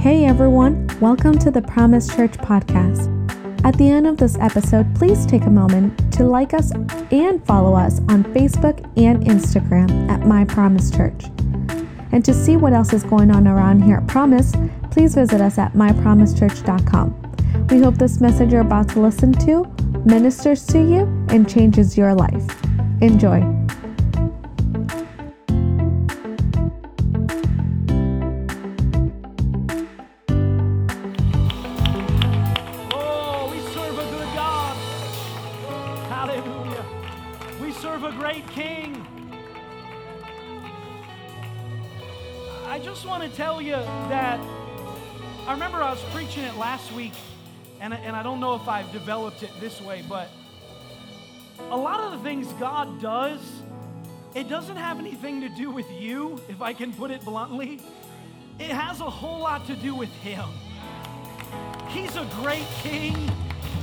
Hey everyone, welcome to the Promise Church podcast. At the end of this episode, please take a moment to like us and follow us on Facebook and Instagram at My Promise Church. And to see what else is going on around here at Promise, please visit us at mypromisechurch.com. We hope this message you're about to listen to ministers to you and changes your life. Enjoy. I don't know if I've developed it this way, but a lot of the things God does, it doesn't have anything to do with you, if I can put it bluntly. It has a whole lot to do with Him. He's a great king.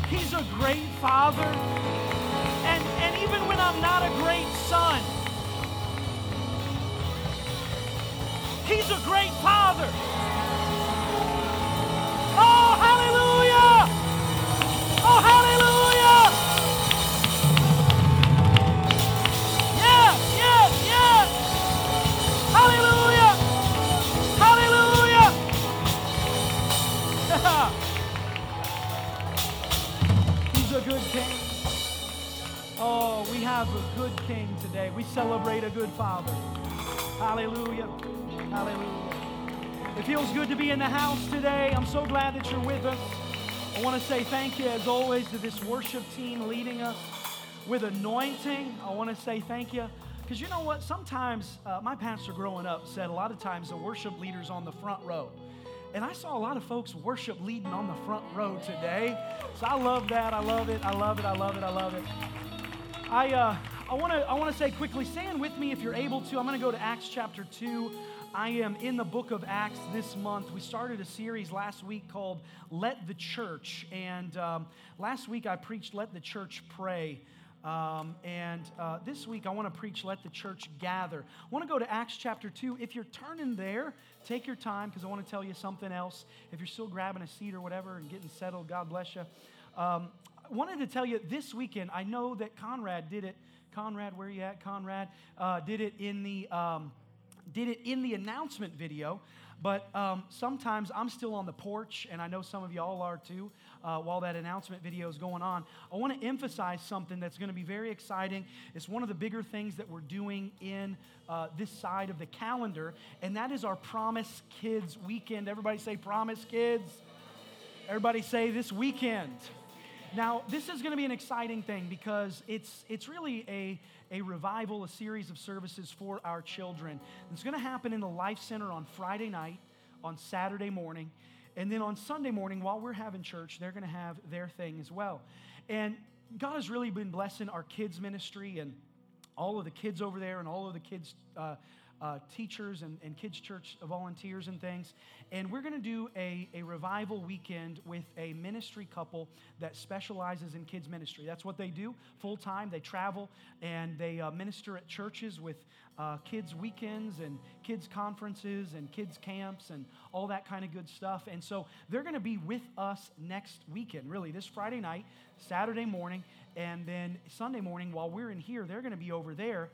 He's a great father. And, and even when I'm not a great son, he's a great father. Oh, hallelujah! Oh, hallelujah! Yes, yes, yes! Hallelujah! Hallelujah! He's a good king. Oh, we have a good king today. We celebrate a good father. Hallelujah. Hallelujah. It feels good to be in the house today. I'm so glad that you're with us. I want to say thank you, as always, to this worship team leading us with anointing. I want to say thank you. Because you know what? Sometimes uh, my pastor growing up said a lot of times the worship leader's on the front row. And I saw a lot of folks worship leading on the front row today. So I love that. I love it. I love it. I love it. I love it. I, uh, I want to I wanna say quickly, stand with me if you're able to. I'm going to go to Acts chapter 2. I am in the book of Acts this month. We started a series last week called Let the Church. And um, last week I preached Let the Church Pray. Um, and uh, this week I want to preach Let the Church Gather. I want to go to Acts chapter 2. If you're turning there, take your time because I want to tell you something else. If you're still grabbing a seat or whatever and getting settled, God bless you. Um, I wanted to tell you this weekend, I know that Conrad did it. Conrad, where are you at? Conrad uh, did it in the. Did it in the announcement video, but um, sometimes I'm still on the porch, and I know some of y'all are too, uh, while that announcement video is going on. I want to emphasize something that's going to be very exciting. It's one of the bigger things that we're doing in uh, this side of the calendar, and that is our Promise Kids weekend. Everybody say, Promise Kids. Everybody say, this weekend. Now, this is going to be an exciting thing because it's, it's really a, a revival, a series of services for our children. It's going to happen in the Life Center on Friday night, on Saturday morning, and then on Sunday morning, while we're having church, they're going to have their thing as well. And God has really been blessing our kids' ministry and all of the kids over there and all of the kids' uh, uh, teachers and, and kids' church volunteers and things. And we're going to do a, a revival weekend with a ministry couple that specializes in kids' ministry. That's what they do full time. They travel and they uh, minister at churches with uh, kids' weekends and kids' conferences and kids' camps and all that kind of good stuff. And so they're going to be with us next weekend, really, this Friday night, Saturday morning, and then Sunday morning while we're in here, they're going to be over there.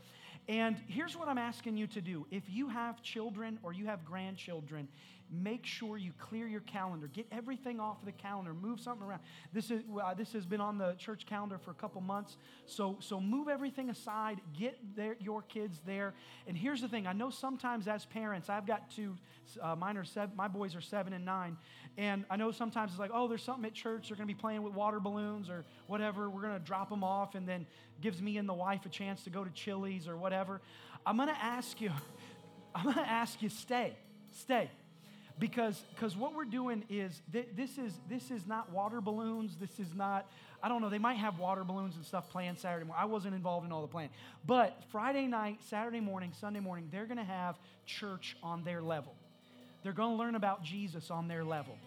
And here's what I'm asking you to do. If you have children or you have grandchildren, make sure you clear your calendar. Get everything off of the calendar. Move something around. This, is, uh, this has been on the church calendar for a couple months. So, so move everything aside. Get their, your kids there. And here's the thing I know sometimes as parents, I've got two, uh, seven, my boys are seven and nine. And I know sometimes it's like, oh, there's something at church. They're going to be playing with water balloons or whatever. We're going to drop them off and then gives me and the wife a chance to go to Chili's or whatever. I'm going to ask you, I'm going to ask you, stay, stay. Because because what we're doing is th- this is this is not water balloons. This is not I don't know. They might have water balloons and stuff planned Saturday morning. I wasn't involved in all the planning. But Friday night, Saturday morning, Sunday morning, they're going to have church on their level. They're going to learn about Jesus on their level.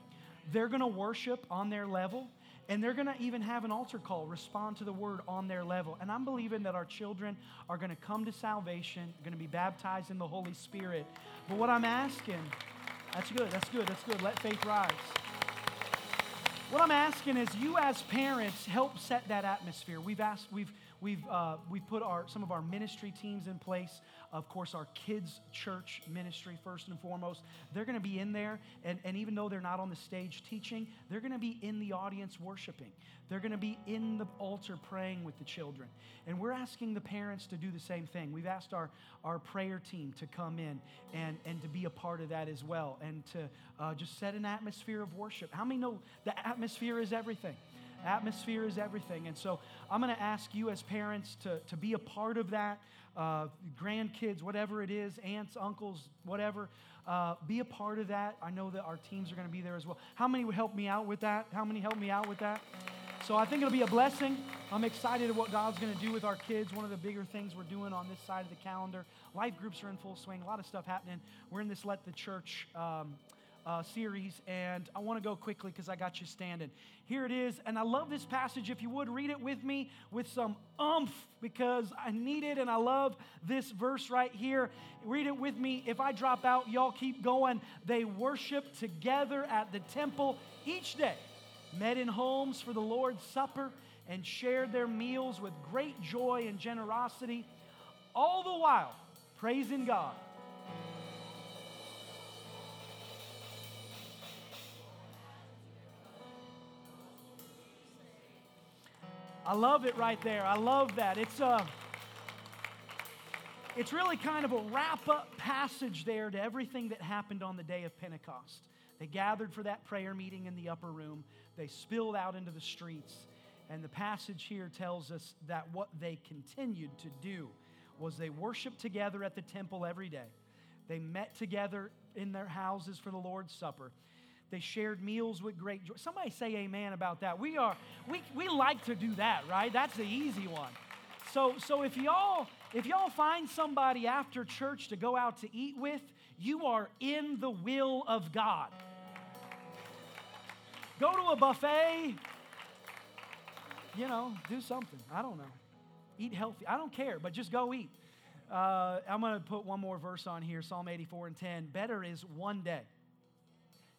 They're going to worship on their level. And they're going to even have an altar call, respond to the word on their level. And I'm believing that our children are going to come to salvation, going to be baptized in the Holy Spirit. But what I'm asking, That's good. That's good. That's good. Let faith rise. What I'm asking is you as parents help set that atmosphere. We've asked, we've, we've, uh, we've put our, some of our ministry teams in place. Of course, our kids' church ministry, first and foremost. They're going to be in there, and, and even though they're not on the stage teaching, they're going to be in the audience worshiping. They're going to be in the altar praying with the children. And we're asking the parents to do the same thing. We've asked our, our prayer team to come in and, and to be a part of that as well and to uh, just set an atmosphere of worship. How many know the atmosphere is everything? Atmosphere is everything. And so I'm going to ask you as parents to, to be a part of that. Uh, grandkids, whatever it is, aunts, uncles, whatever, uh, be a part of that. I know that our teams are going to be there as well. How many would help me out with that? How many help me out with that? So I think it'll be a blessing. I'm excited at what God's going to do with our kids. One of the bigger things we're doing on this side of the calendar. Life groups are in full swing. A lot of stuff happening. We're in this Let the Church. Um, uh, series, and I want to go quickly because I got you standing. Here it is, and I love this passage. If you would read it with me with some umph because I need it, and I love this verse right here. Read it with me. If I drop out, y'all keep going. They worship together at the temple each day met in homes for the Lord's Supper, and shared their meals with great joy and generosity, all the while praising God. I love it right there. I love that. It's a uh, it's really kind of a wrap up passage there to everything that happened on the day of Pentecost. They gathered for that prayer meeting in the upper room. They spilled out into the streets. And the passage here tells us that what they continued to do was they worshiped together at the temple every day. They met together in their houses for the Lord's Supper. They shared meals with great joy. Somebody say amen about that. We are we, we like to do that, right? That's the easy one. So so if y'all if y'all find somebody after church to go out to eat with, you are in the will of God. Go to a buffet, you know, do something. I don't know. Eat healthy. I don't care, but just go eat. Uh, I'm going to put one more verse on here Psalm 84 and 10. Better is one day.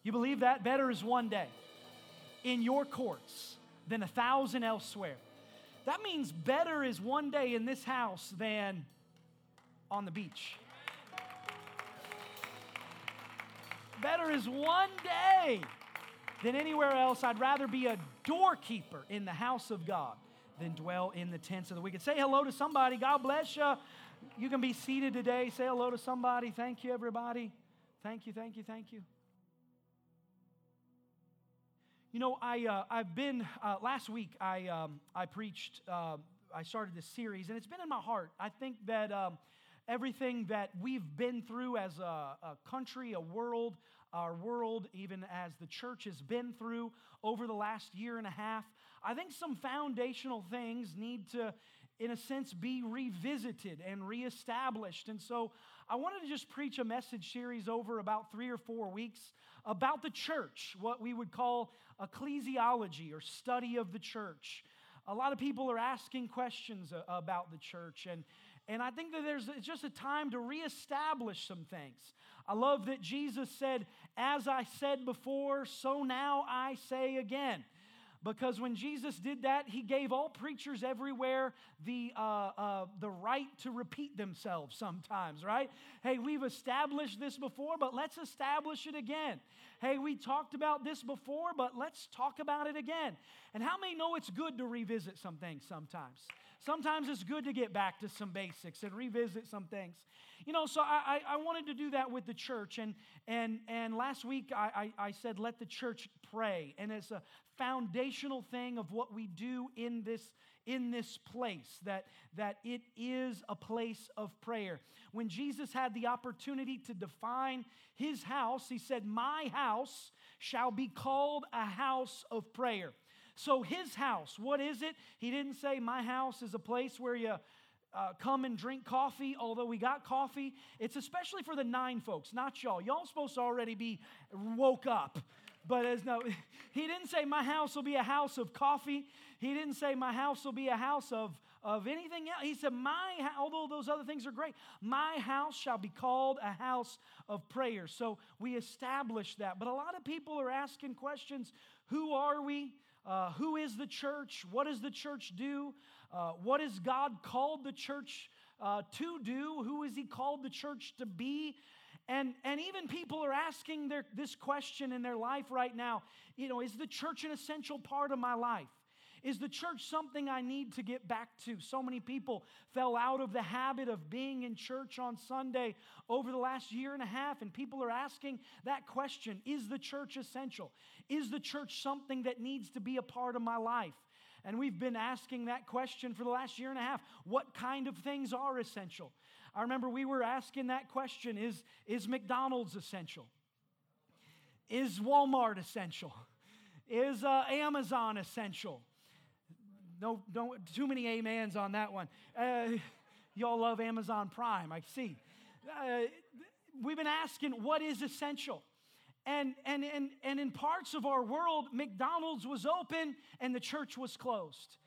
You believe that? Better is one day in your courts than a thousand elsewhere. That means better is one day in this house than on the beach. Better is one day than anywhere else. I'd rather be a doorkeeper in the house of God than dwell in the tents of the wicked. Say hello to somebody. God bless you. You can be seated today. Say hello to somebody. Thank you, everybody. Thank you, thank you, thank you. You know, I, uh, I've been, uh, last week I, um, I preached, uh, I started this series, and it's been in my heart. I think that um, everything that we've been through as a, a country, a world, our world, even as the church has been through over the last year and a half, I think some foundational things need to, in a sense, be revisited and reestablished. And so I wanted to just preach a message series over about three or four weeks about the church, what we would call ecclesiology or study of the church. A lot of people are asking questions about the church, and, and I think that there's it's just a time to reestablish some things. I love that Jesus said, As I said before, so now I say again. Because when Jesus did that, he gave all preachers everywhere the, uh, uh, the right to repeat themselves sometimes, right? Hey, we've established this before, but let's establish it again. Hey, we talked about this before, but let's talk about it again. And how many know it's good to revisit some things sometimes? Sometimes it's good to get back to some basics and revisit some things. You know, so I, I, wanted to do that with the church. And, and, and last week I, I, I said, let the church pray. And it's a foundational thing of what we do in this in this place that that it is a place of prayer when jesus had the opportunity to define his house he said my house shall be called a house of prayer so his house what is it he didn't say my house is a place where you uh, come and drink coffee, although we got coffee. It's especially for the nine folks, not y'all. Y'all supposed to already be woke up. But as no, he didn't say my house will be a house of coffee. He didn't say my house will be a house of of anything else. He said, My although those other things are great, my house shall be called a house of prayer. So we established that. But a lot of people are asking questions who are we? Uh, who is the church? What does the church do? Uh, what has God called the church uh, to do? Who has He called the church to be? And, and even people are asking their, this question in their life right now you know, is the church an essential part of my life? Is the church something I need to get back to? So many people fell out of the habit of being in church on Sunday over the last year and a half, and people are asking that question Is the church essential? Is the church something that needs to be a part of my life? And we've been asking that question for the last year and a half. What kind of things are essential? I remember we were asking that question Is, is McDonald's essential? Is Walmart essential? Is uh, Amazon essential? No, don't, too many amens on that one. Uh, y'all love Amazon Prime, I see. Uh, we've been asking what is essential. And, and, and, and in parts of our world, McDonald's was open and the church was closed.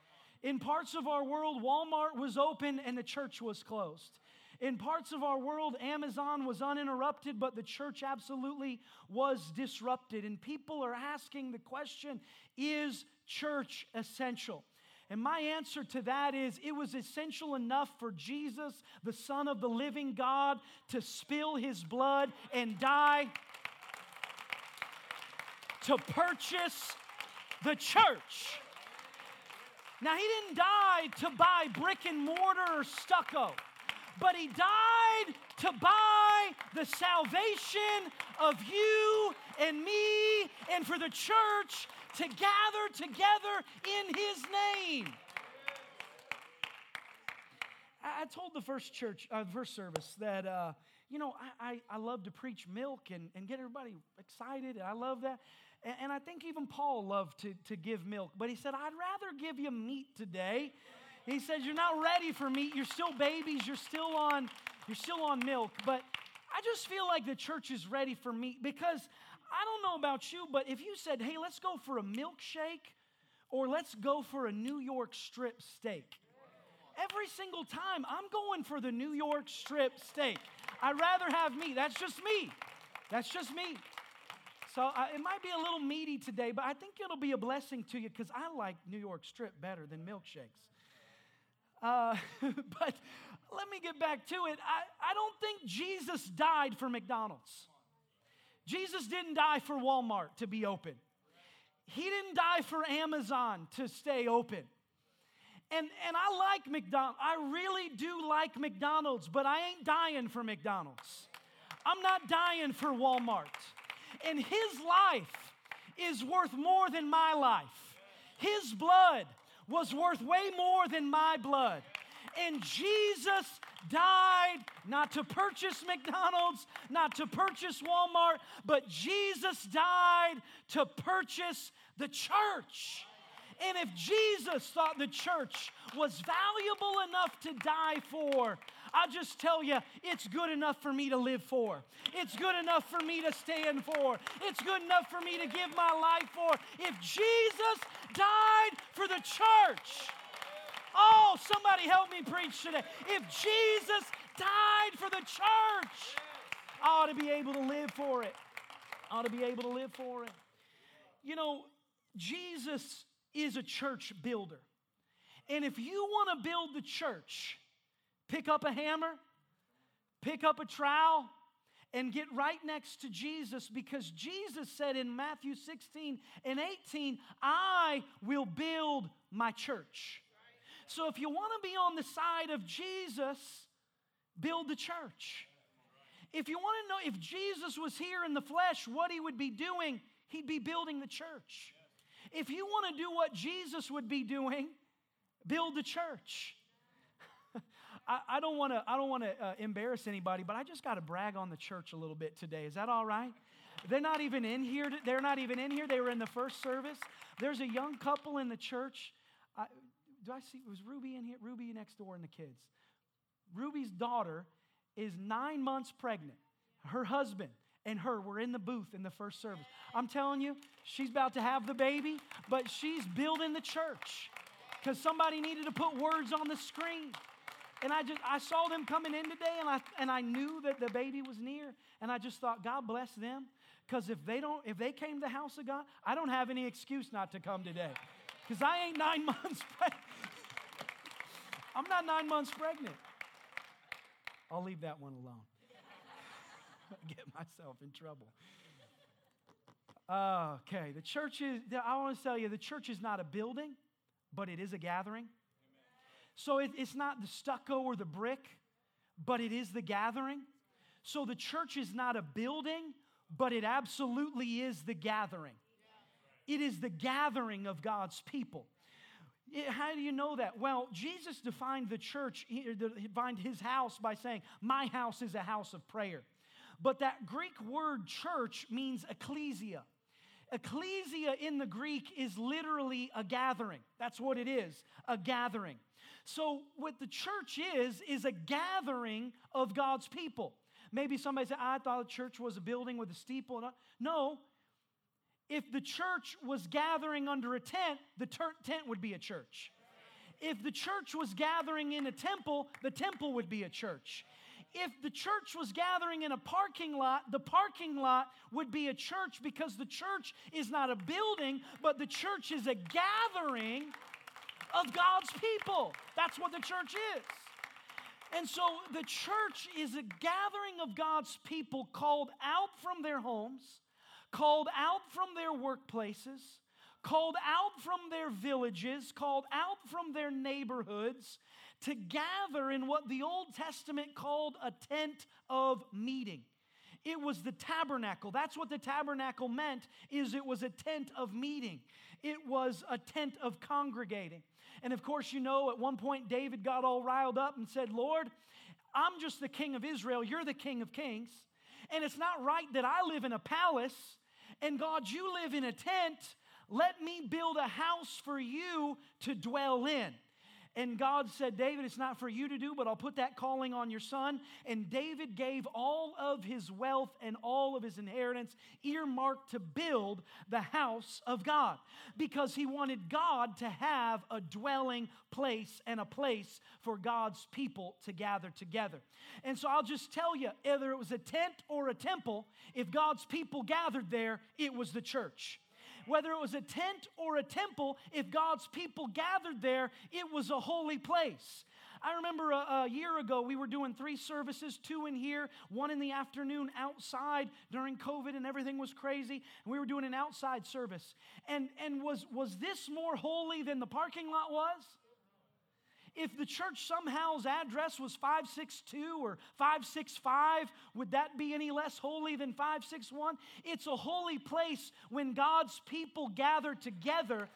In parts of our world, Walmart was open and the church was closed. In parts of our world, Amazon was uninterrupted, but the church absolutely was disrupted. And people are asking the question is church essential? And my answer to that is it was essential enough for Jesus, the Son of the living God, to spill his blood and die to purchase the church. Now, he didn't die to buy brick and mortar or stucco, but he died to buy the salvation of you and me and for the church to gather together in his name. I told the first church, uh, first service that, uh, you know, I, I, I, love to preach milk and, and get everybody excited. And I love that. And, and I think even Paul loved to, to give milk. But he said, I'd rather give you meat today. He said, You're not ready for meat. You're still babies. You're still on, you're still on milk. But I just feel like the church is ready for meat because I don't know about you, but if you said, hey, let's go for a milkshake or let's go for a New York strip steak, every single time I'm going for the New York strip steak. I'd rather have meat. That's just me. That's just me. So uh, it might be a little meaty today, but I think it'll be a blessing to you because I like New York strip better than milkshakes. Uh, but let me get back to it. I, I don't think Jesus died for McDonald's. Jesus didn't die for Walmart to be open. He didn't die for Amazon to stay open. And, and I like McDonald's. I really do like McDonald's, but I ain't dying for McDonald's. I'm not dying for Walmart. And his life is worth more than my life. His blood was worth way more than my blood. And Jesus died not to purchase McDonald's, not to purchase Walmart, but Jesus died to purchase the church. And if Jesus thought the church was valuable enough to die for, I just tell you, it's good enough for me to live for. It's good enough for me to stand for. It's good enough for me to give my life for. If Jesus died for the church, Oh, somebody help me preach today. If Jesus died for the church, I ought to be able to live for it. I ought to be able to live for it. You know, Jesus is a church builder. And if you want to build the church, pick up a hammer, pick up a trowel, and get right next to Jesus because Jesus said in Matthew 16 and 18, I will build my church. So if you want to be on the side of Jesus, build the church. If you want to know if Jesus was here in the flesh, what he would be doing, he'd be building the church. If you want to do what Jesus would be doing, build the church. I, don't want to. I don't want to uh, embarrass anybody, but I just got to brag on the church a little bit today. Is that all right? They're not even in here. They're not even in here. They were in the first service. There's a young couple in the church. I, do I see, was Ruby in here? Ruby next door and the kids. Ruby's daughter is nine months pregnant. Her husband and her were in the booth in the first service. I'm telling you, she's about to have the baby, but she's building the church. because somebody needed to put words on the screen. And I just I saw them coming in today and I and I knew that the baby was near and I just thought God bless them cuz if they don't if they came to the house of God, I don't have any excuse not to come today. Cuz I ain't 9 months pregnant. I'm not 9 months pregnant. I'll leave that one alone. Get myself in trouble. Okay, the church is, I want to tell you, the church is not a building, but it is a gathering. So it, it's not the stucco or the brick, but it is the gathering. So the church is not a building, but it absolutely is the gathering. It is the gathering of God's people. How do you know that? Well, Jesus defined the church, he defined his house by saying, My house is a house of prayer. But that Greek word church means ecclesia. Ecclesia in the Greek is literally a gathering. That's what it is, a gathering. So, what the church is, is a gathering of God's people. Maybe somebody said, I thought a church was a building with a steeple. No. If the church was gathering under a tent, the tent would be a church. If the church was gathering in a temple, the temple would be a church if the church was gathering in a parking lot, the parking lot would be a church because the church is not a building, but the church is a gathering of God's people. That's what the church is. And so the church is a gathering of God's people called out from their homes, called out from their workplaces, called out from their villages, called out from their neighborhoods to gather in what the Old Testament called a tent of meeting. It was the tabernacle. That's what the tabernacle meant is it was a tent of meeting. It was a tent of congregating. And of course, you know, at one point David got all riled up and said, "Lord, I'm just the king of Israel. You're the king of kings. And it's not right that I live in a palace and God, you live in a tent let me build a house for you to dwell in. And God said, David, it's not for you to do, but I'll put that calling on your son. And David gave all of his wealth and all of his inheritance earmarked to build the house of God because he wanted God to have a dwelling place and a place for God's people to gather together. And so I'll just tell you whether it was a tent or a temple, if God's people gathered there, it was the church. Whether it was a tent or a temple, if God's people gathered there, it was a holy place. I remember a, a, year ago, we were doing three services, two in here, one in the afternoon outside during COVID and everything was crazy. And we were doing an outside service. And, and was, was this more holy than the parking lot was? If the church somehow's address was 562 or 565, would that be any less holy than 561? It's a holy place when God's people gather together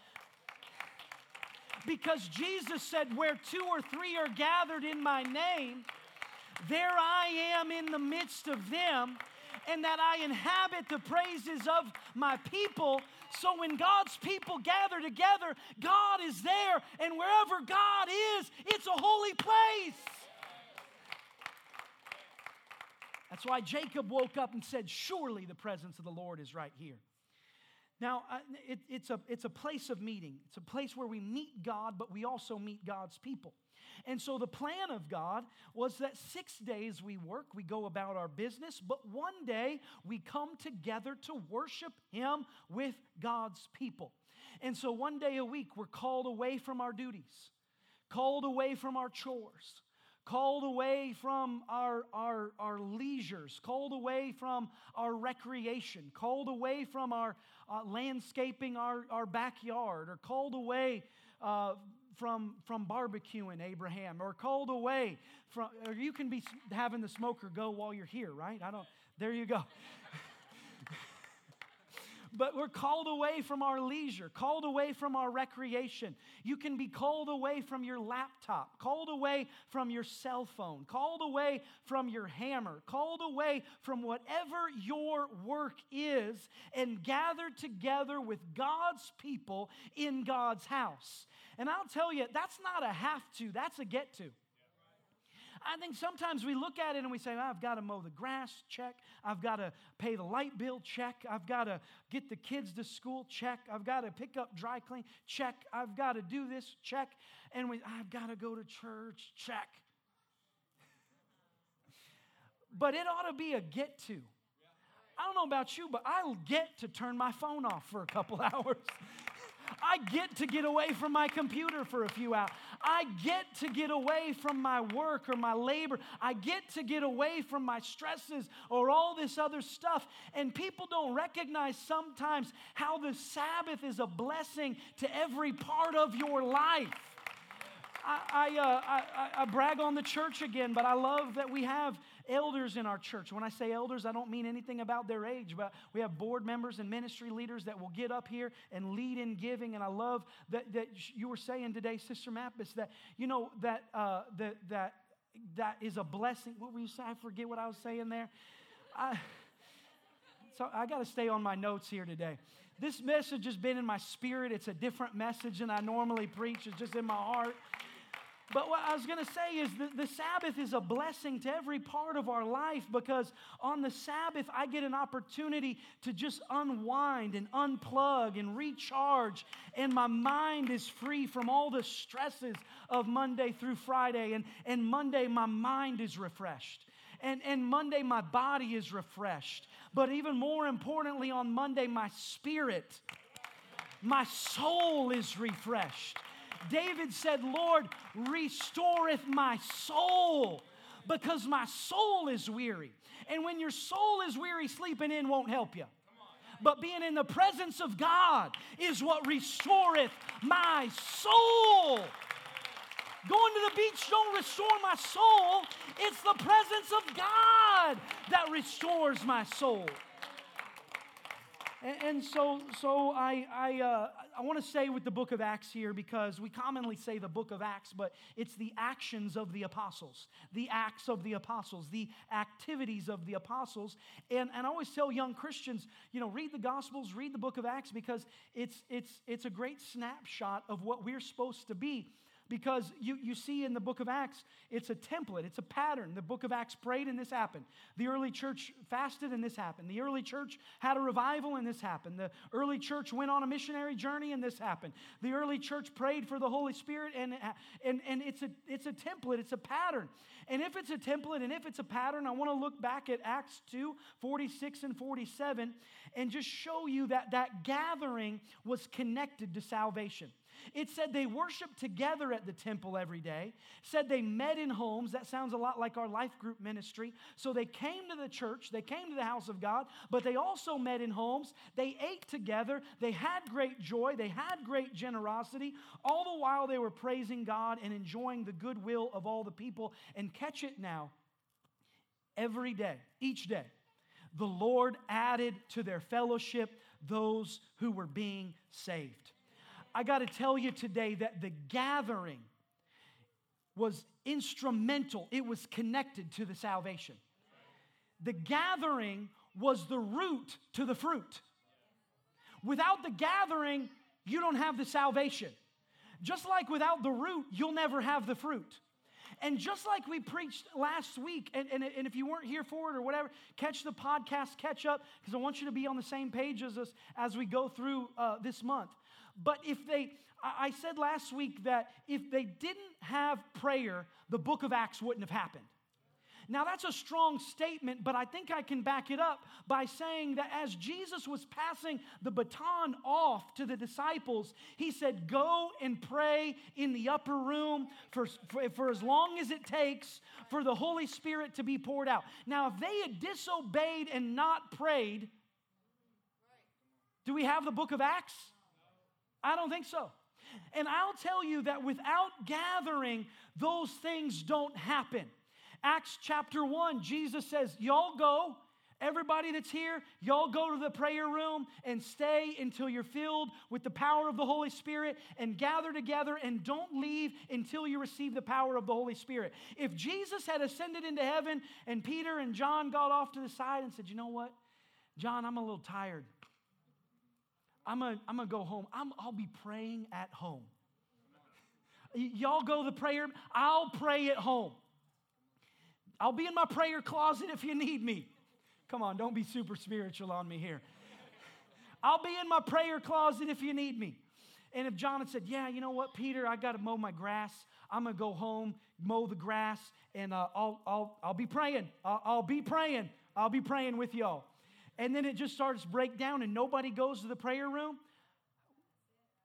because Jesus said, Where two or three are gathered in my name, there I am in the midst of them and that I inhabit the praises of my people. So when God's people gather together, God is there, and wherever God is, it's a holy place. That's why Jacob woke up and said, Surely the presence of the Lord is right here. Now, it, it's, a, it's a place of meeting. It's a place where we meet God, but we also meet God's people. And so the plan of God was that six days we work, we go about our business, but one day we come together to worship Him with God's people. And so one day a week we're called away from our duties, called away from our chores, called away from our, our, our leisures, called away from our recreation, called away from our uh, landscaping our, our backyard, or called away uh, from, from barbecuing, Abraham, or called away from, or you can be having the smoker go while you're here, right? I don't, there you go. but we're called away from our leisure, called away from our recreation. You can be called away from your laptop, called away from your cell phone, called away from your hammer, called away from whatever your work is, and gathered together with God's people in God's house. And I'll tell you, that's not a have to, that's a get to. I think sometimes we look at it and we say, I've got to mow the grass, check. I've got to pay the light bill, check. I've got to get the kids to school, check. I've got to pick up dry clean, check. I've got to do this, check. And we, I've got to go to church, check. but it ought to be a get to. I don't know about you, but I'll get to turn my phone off for a couple hours. I get to get away from my computer for a few hours. I get to get away from my work or my labor. I get to get away from my stresses or all this other stuff. And people don't recognize sometimes how the Sabbath is a blessing to every part of your life. I, I, uh, I, I, brag on the church again, but I love that we have elders in our church. When I say elders, I don't mean anything about their age, but we have board members and ministry leaders that will get up here and lead in giving. And I love that, that you were saying today, Sister Mappis, that, you know, that, uh, that, that, that is a blessing. What were you saying? I forget what I was saying there. I, so I got to stay on my notes here today. This message has been in my spirit. It's a different message than I normally preach. It's just in my heart. But what I was going to say is that the Sabbath is a blessing to every part of our life because on the Sabbath, I get an opportunity to just unwind and unplug and recharge. And my mind is free from all the stresses of Monday through Friday. And, and Monday, my mind is refreshed. And, and Monday, my body is refreshed. But even more importantly, on Monday, my spirit, my soul is refreshed. David said, Lord, restoreth my soul because my soul is weary. And when your soul is weary, sleeping in won't help you. But being in the presence of God is what restoreth my soul. Going to the beach don't restore my soul. It's the presence of God that restores my soul. And, and so, so I, I, uh, I want to say with the book of Acts here because we commonly say the book of Acts, but it's the actions of the apostles, the acts of the apostles, the activities of the apostles. And, and I always tell young Christians, you know, read the Gospels, read the book of Acts because it's, it's, it's a great snapshot of what we're supposed to be because you, you see in the book of Acts, it's a template, it's a pattern. The book of Acts prayed and this happened. The early church fasted and this happened. The early church had a revival and this happened. The early church went on a missionary journey and this happened. The early church prayed for the Holy Spirit and, and, and it's, a, it's a template, it's a pattern. And if it's a template and if it's a pattern, I want to look back at Acts 2 46 and 47 and just show you that that gathering was connected to salvation. It said they worshiped together at the temple every day. said they met in homes. That sounds a lot like our life group ministry. So they came to the church, they came to the house of God, but they also met in homes. They ate together. They had great joy. They had great generosity. All the while they were praising God and enjoying the goodwill of all the people. And catch it now every day, each day, the Lord added to their fellowship those who were being saved. I got to tell you today that the gathering was instrumental, it was connected to the salvation. The gathering was the root to the fruit. Without the gathering, you don't have the salvation. Just like without the root, you'll never have the fruit. And just like we preached last week, and, and, and, if you weren't here for it or whatever, catch the podcast, catch up, because I want you to be on the same page as us as we go through uh, this month. But if they, I said last week that if they didn't have prayer, the book of Acts wouldn't have happened. Now, that's a strong statement, but I think I can back it up by saying that as Jesus was passing the baton off to the disciples, he said, Go and pray in the upper room for, for, for, as long as it takes for the Holy Spirit to be poured out. Now, if they had disobeyed and not prayed, do we have the book of Acts? I don't think so. And I'll tell you that without gathering, those things don't happen. Acts chapter 1, Jesus says, Y'all go, everybody that's here, y'all go to the prayer room and stay until you're filled with the power of the Holy Spirit and gather together and don't leave until you receive the power of the Holy Spirit. If Jesus had ascended into heaven and Peter and John got off to the side and said, You know what? John, I'm a little tired. I'm gonna, I'm gonna go home. I'm, I'll be praying at home. Y'all go to the prayer, I'll pray at home. I'll be in my prayer closet if you need me. Come on, don't be super spiritual on me here. I'll be in my prayer closet if you need me. And if John had said, Yeah, you know what, Peter, I got to mow my grass. I'm going to go home, mow the grass, and uh, I'll, I'll, I'll be praying. I'll, I'll be praying. I'll be praying with y'all. And then it just starts break down, and nobody goes to the prayer room.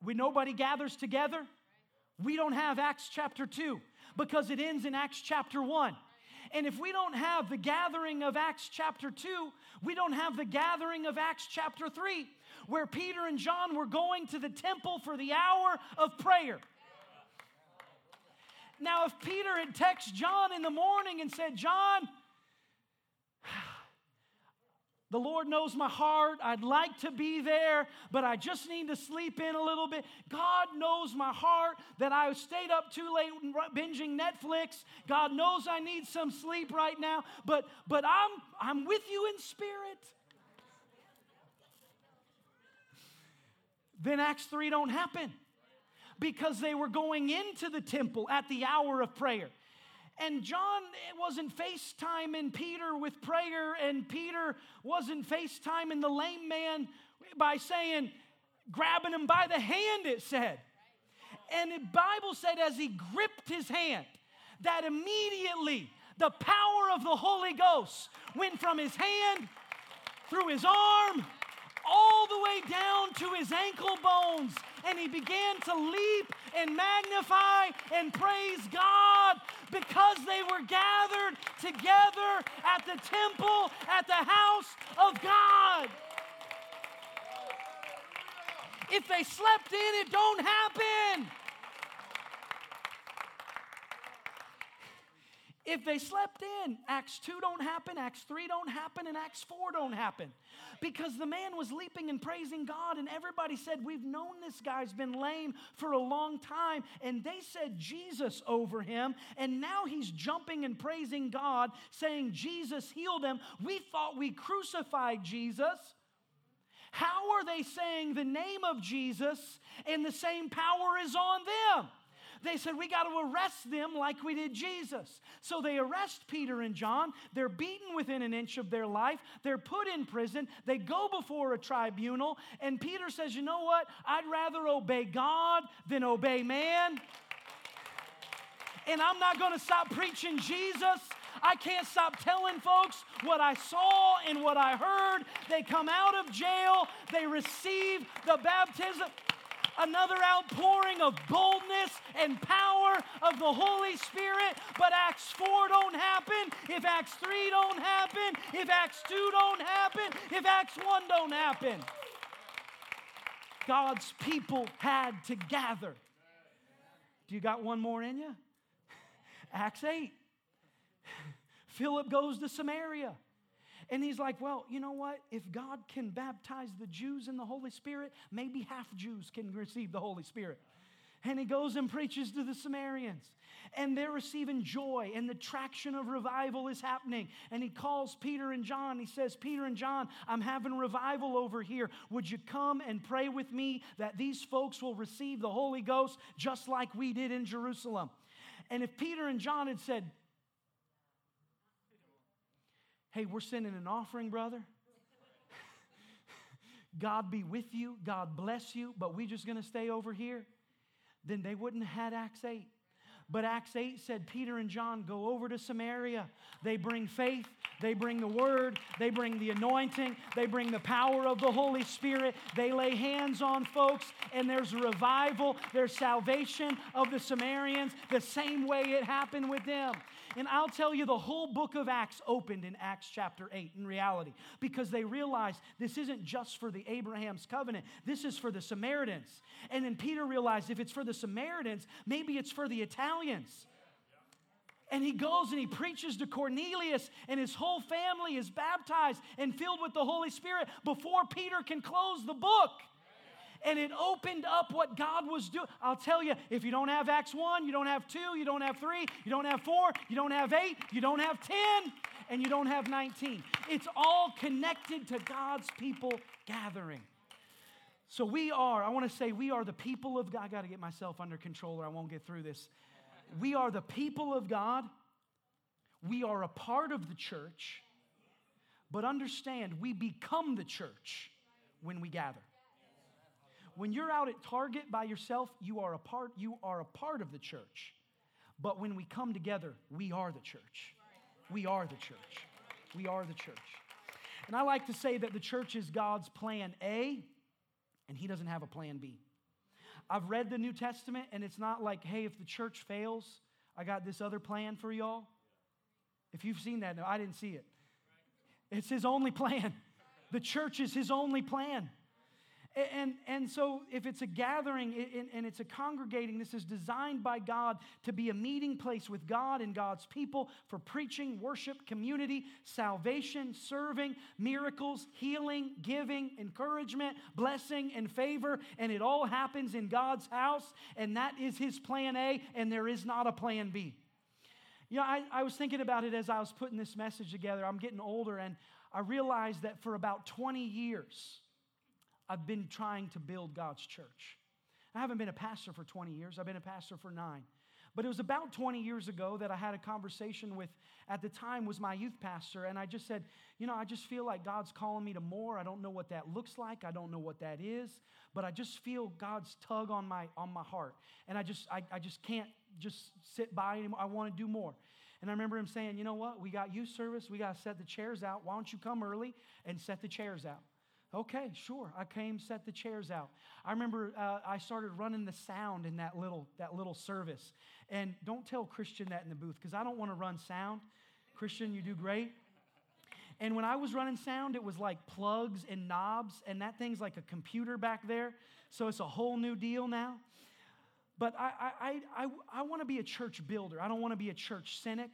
We nobody gathers together. We don't have Acts chapter 2 because it ends in Acts chapter 1. And if we don't have the gathering of Acts chapter 2, we don't have the gathering of Acts chapter 3, where Peter and John were going to the temple for the hour of prayer. Now, if Peter had texted John in the morning and said, John, the Lord knows my heart. I'd like to be there, but I just need to sleep in a little bit. God knows my heart that I stayed up too late binging Netflix. God knows I need some sleep right now, but but I'm I'm with you in spirit. Then Acts 3 don't happen because they were going into the temple at the hour of prayer. And John wasn't FaceTiming Peter with prayer, and Peter wasn't FaceTiming the lame man by saying, grabbing him by the hand, it said. And the Bible said, as he gripped his hand, that immediately the power of the Holy Ghost went from his hand through his arm all the way down to his ankle bones. And he began to leap and magnify and praise God because they were gathered together at the temple, at the house of God. If they slept in, it don't happen. If they slept in, Acts 2 don't happen, Acts 3 don't happen, and Acts 4 don't happen. Because the man was leaping and praising God, and everybody said, We've known this guy's been lame for a long time. And they said Jesus over him, and now he's jumping and praising God, saying Jesus healed him. We thought we crucified Jesus. How are they saying the name of Jesus and the same power is on them? They said, We got to arrest them like we did Jesus. So they arrest Peter and John. They're beaten within an inch of their life. They're put in prison. They go before a tribunal. And Peter says, You know what? I'd rather obey God than obey man. And I'm not going to stop preaching Jesus. I can't stop telling folks what I saw and what I heard. They come out of jail, they receive the baptism another outpouring of boldness and power of the Holy Spirit. But Acts 4 don't happen, if Acts 3 don't happen, if Acts 2 don't happen, if Acts 1 don't happen. God's people had to gather. Do you got one more in you? Acts 8. Philip goes to Samaria. And he's like, well, you know what? If God can baptize the Jews in the Holy Spirit, maybe half Jews can receive the Holy Spirit. And he goes and preaches to the Samaritans. And they're receiving joy, and the traction of revival is happening. And he calls Peter and John. He says, Peter and John, I'm having revival over here. Would you come and pray with me that these folks will receive the Holy Ghost just like we did in Jerusalem? And if Peter and John had said, Hey, we're sending an offering, brother. God be with you. God bless you. But we just going to stay over here. Then they wouldn't have had Acts 8. But Acts 8 said Peter and John go over to Samaria. They bring faith, they bring the word, they bring the anointing, they bring the power of the Holy Spirit. They lay hands on folks, and there's revival, there's salvation of the Samaritans the same way it happened with them. And I'll tell you, the whole book of Acts opened in Acts chapter 8 in reality because they realized this isn't just for the Abraham's covenant, this is for the Samaritans. And then Peter realized if it's for the Samaritans, maybe it's for the Italians. And he goes and he preaches to Cornelius, and his whole family is baptized and filled with the Holy Spirit before Peter can close the book and it opened up what God was doing. I'll tell you, if you don't have Acts 1, you don't have 2, you don't have 3, you don't have 4, you don't have 8, you don't have 10, and you don't have 19. It's all connected to God's people gathering. So we are, I want to say, we are the people of God. I got to get myself under control or I won't get through this. We are the people of God. We are a part of the church, but understand we become the church when we gather. When you're out at Target by yourself, you are a part, you are a part of the church. But when we come together, we are the church. We are the church. We are the church. And I like to say that the church is God's plan A, and He doesn't have a plan B. I've read the New Testament, and it's not like, hey, if the church fails, I got this other plan for y'all. If you've seen that, no, I didn't see it. It's His only plan. The church is His only plan. And, and so, if it's a gathering and it's a congregating, this is designed by God to be a meeting place with God and God's people for preaching, worship, community, salvation, serving, miracles, healing, giving, encouragement, blessing, and favor. And it all happens in God's house. And that is His plan A, and there is not a plan B. You know, I, I was thinking about it as I was putting this message together. I'm getting older, and I realized that for about 20 years, I've been trying to build God's church. I haven't been a pastor for 20 years, I've been a pastor for nine. But it was about 20 years ago that I had a conversation with, at the time, was my youth pastor. And I just said, You know, I just feel like God's calling me to more. I don't know what that looks like. I don't know what that is. But I just feel God's tug on my, on my heart. And I just, I, I just can't just sit by anymore. I want to do more. And I remember him saying, You know what? We got youth service. We got to set the chairs out. Why don't you come early and set the chairs out? Okay, sure. I came, set the chairs out. I remember uh, I started running the sound in that little, that little service. And don't tell Christian that in the booth because I don't want to run sound. Christian, you do great. And when I was running sound, it was like plugs and knobs, and that thing's like a computer back there. So it's a whole new deal now. But I, I, I, I want to be a church builder. I don't want to be a church cynic.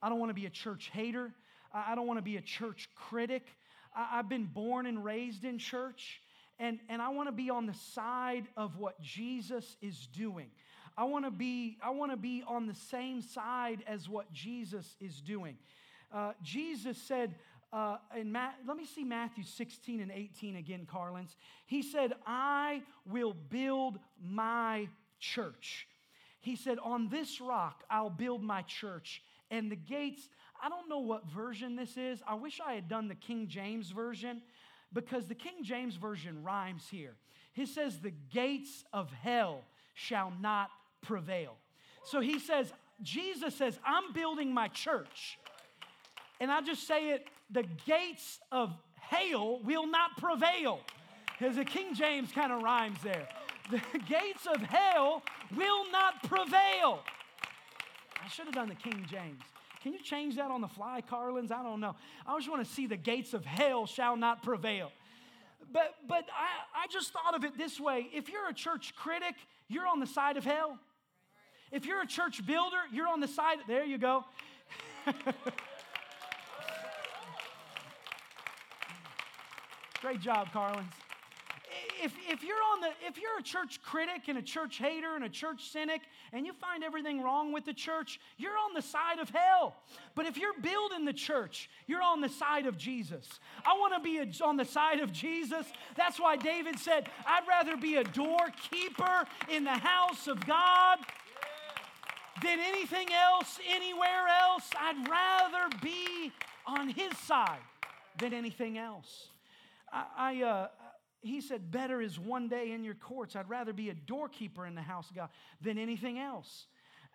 I don't want to be a church hater. I don't want to be a church critic. I, have been born and raised in church, and, and I want to be on the side of what Jesus is doing. I want to be I want to be on the same side as what Jesus is doing. Uh, Jesus said. Uh, in Ma- let me see Matthew 16 and 18 again, Carlins. He said, I will build my church. He said, On this rock I'll build my church, and the gates I don't know what version this is. I wish I had done the King James version because the King James version rhymes here. He says, The gates of hell shall not prevail. So he says, Jesus says, I'm building my church. And I just say it, the gates of hell will not prevail. Because the King James kind of rhymes there. The gates of hell will not prevail. I should have done the King James. Can you change that on the fly, Carlins? I don't know. I just want to see the gates of hell shall not prevail. But, but I, I just thought of it this way if you're a church critic, you're on the side of hell. If you're a church builder, you're on the side. There you go. Great job, Carlins if, if you're on the if you're a church critic and a church hater and a church cynic and you find everything wrong with the church you're on the side of hell. But if you're building the church you're on the side of jesus. I want to be a, on the side of jesus. That's why david said i'd rather be a doorkeeper in the house of god than anything else anywhere else. I'd rather be on his side than anything else. I, I, uh, he said, Better is one day in your courts. I'd rather be a doorkeeper in the house of God than anything else.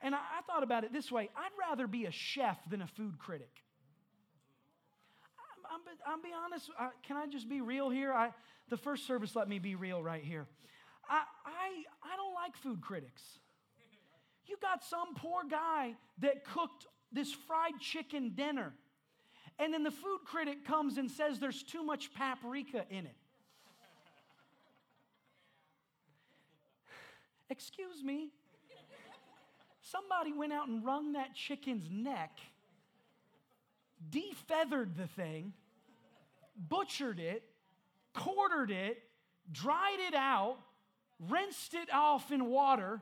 And I, I thought about it this way I'd rather be a chef than a food critic. I'm, I'm, I'm be honest. I, can I just be real here? I, the first service let me be real right here. I, I, I don't like food critics. You got some poor guy that cooked this fried chicken dinner, and then the food critic comes and says there's too much paprika in it. Excuse me. Somebody went out and wrung that chicken's neck, defeathered the thing, butchered it, quartered it, dried it out, rinsed it off in water,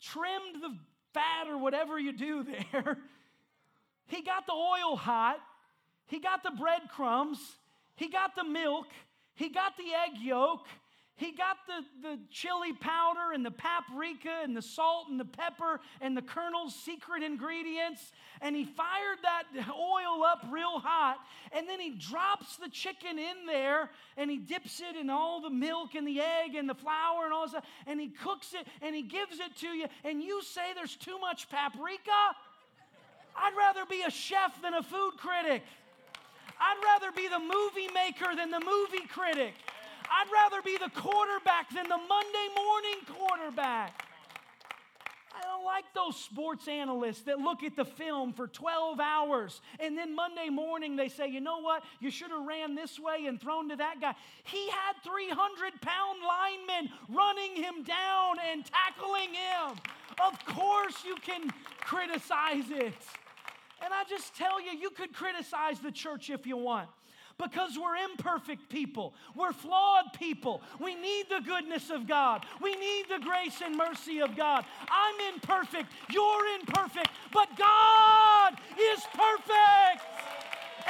trimmed the fat or whatever you do there. He got the oil hot, he got the breadcrumbs, he got the milk, he got the egg yolk, he got the, the chili powder and the paprika and the salt and the pepper and the colonel's secret ingredients, and he fired that oil up real hot, and then he drops the chicken in there and he dips it in all the milk and the egg and the flour and all that, and he cooks it and he gives it to you, and you say there's too much paprika? I'd rather be a chef than a food critic. I'd rather be the movie maker than the movie critic. I'd rather be the quarterback than the Monday morning quarterback. I don't like those sports analysts that look at the film for 12 hours and then Monday morning they say, you know what, you should have ran this way and thrown to that guy. He had 300 pound linemen running him down and tackling him. Of course, you can criticize it. And I just tell you, you could criticize the church if you want because we're imperfect people. We're flawed people. We need the goodness of God. We need the grace and mercy of God. I'm imperfect. You're imperfect. But God is perfect.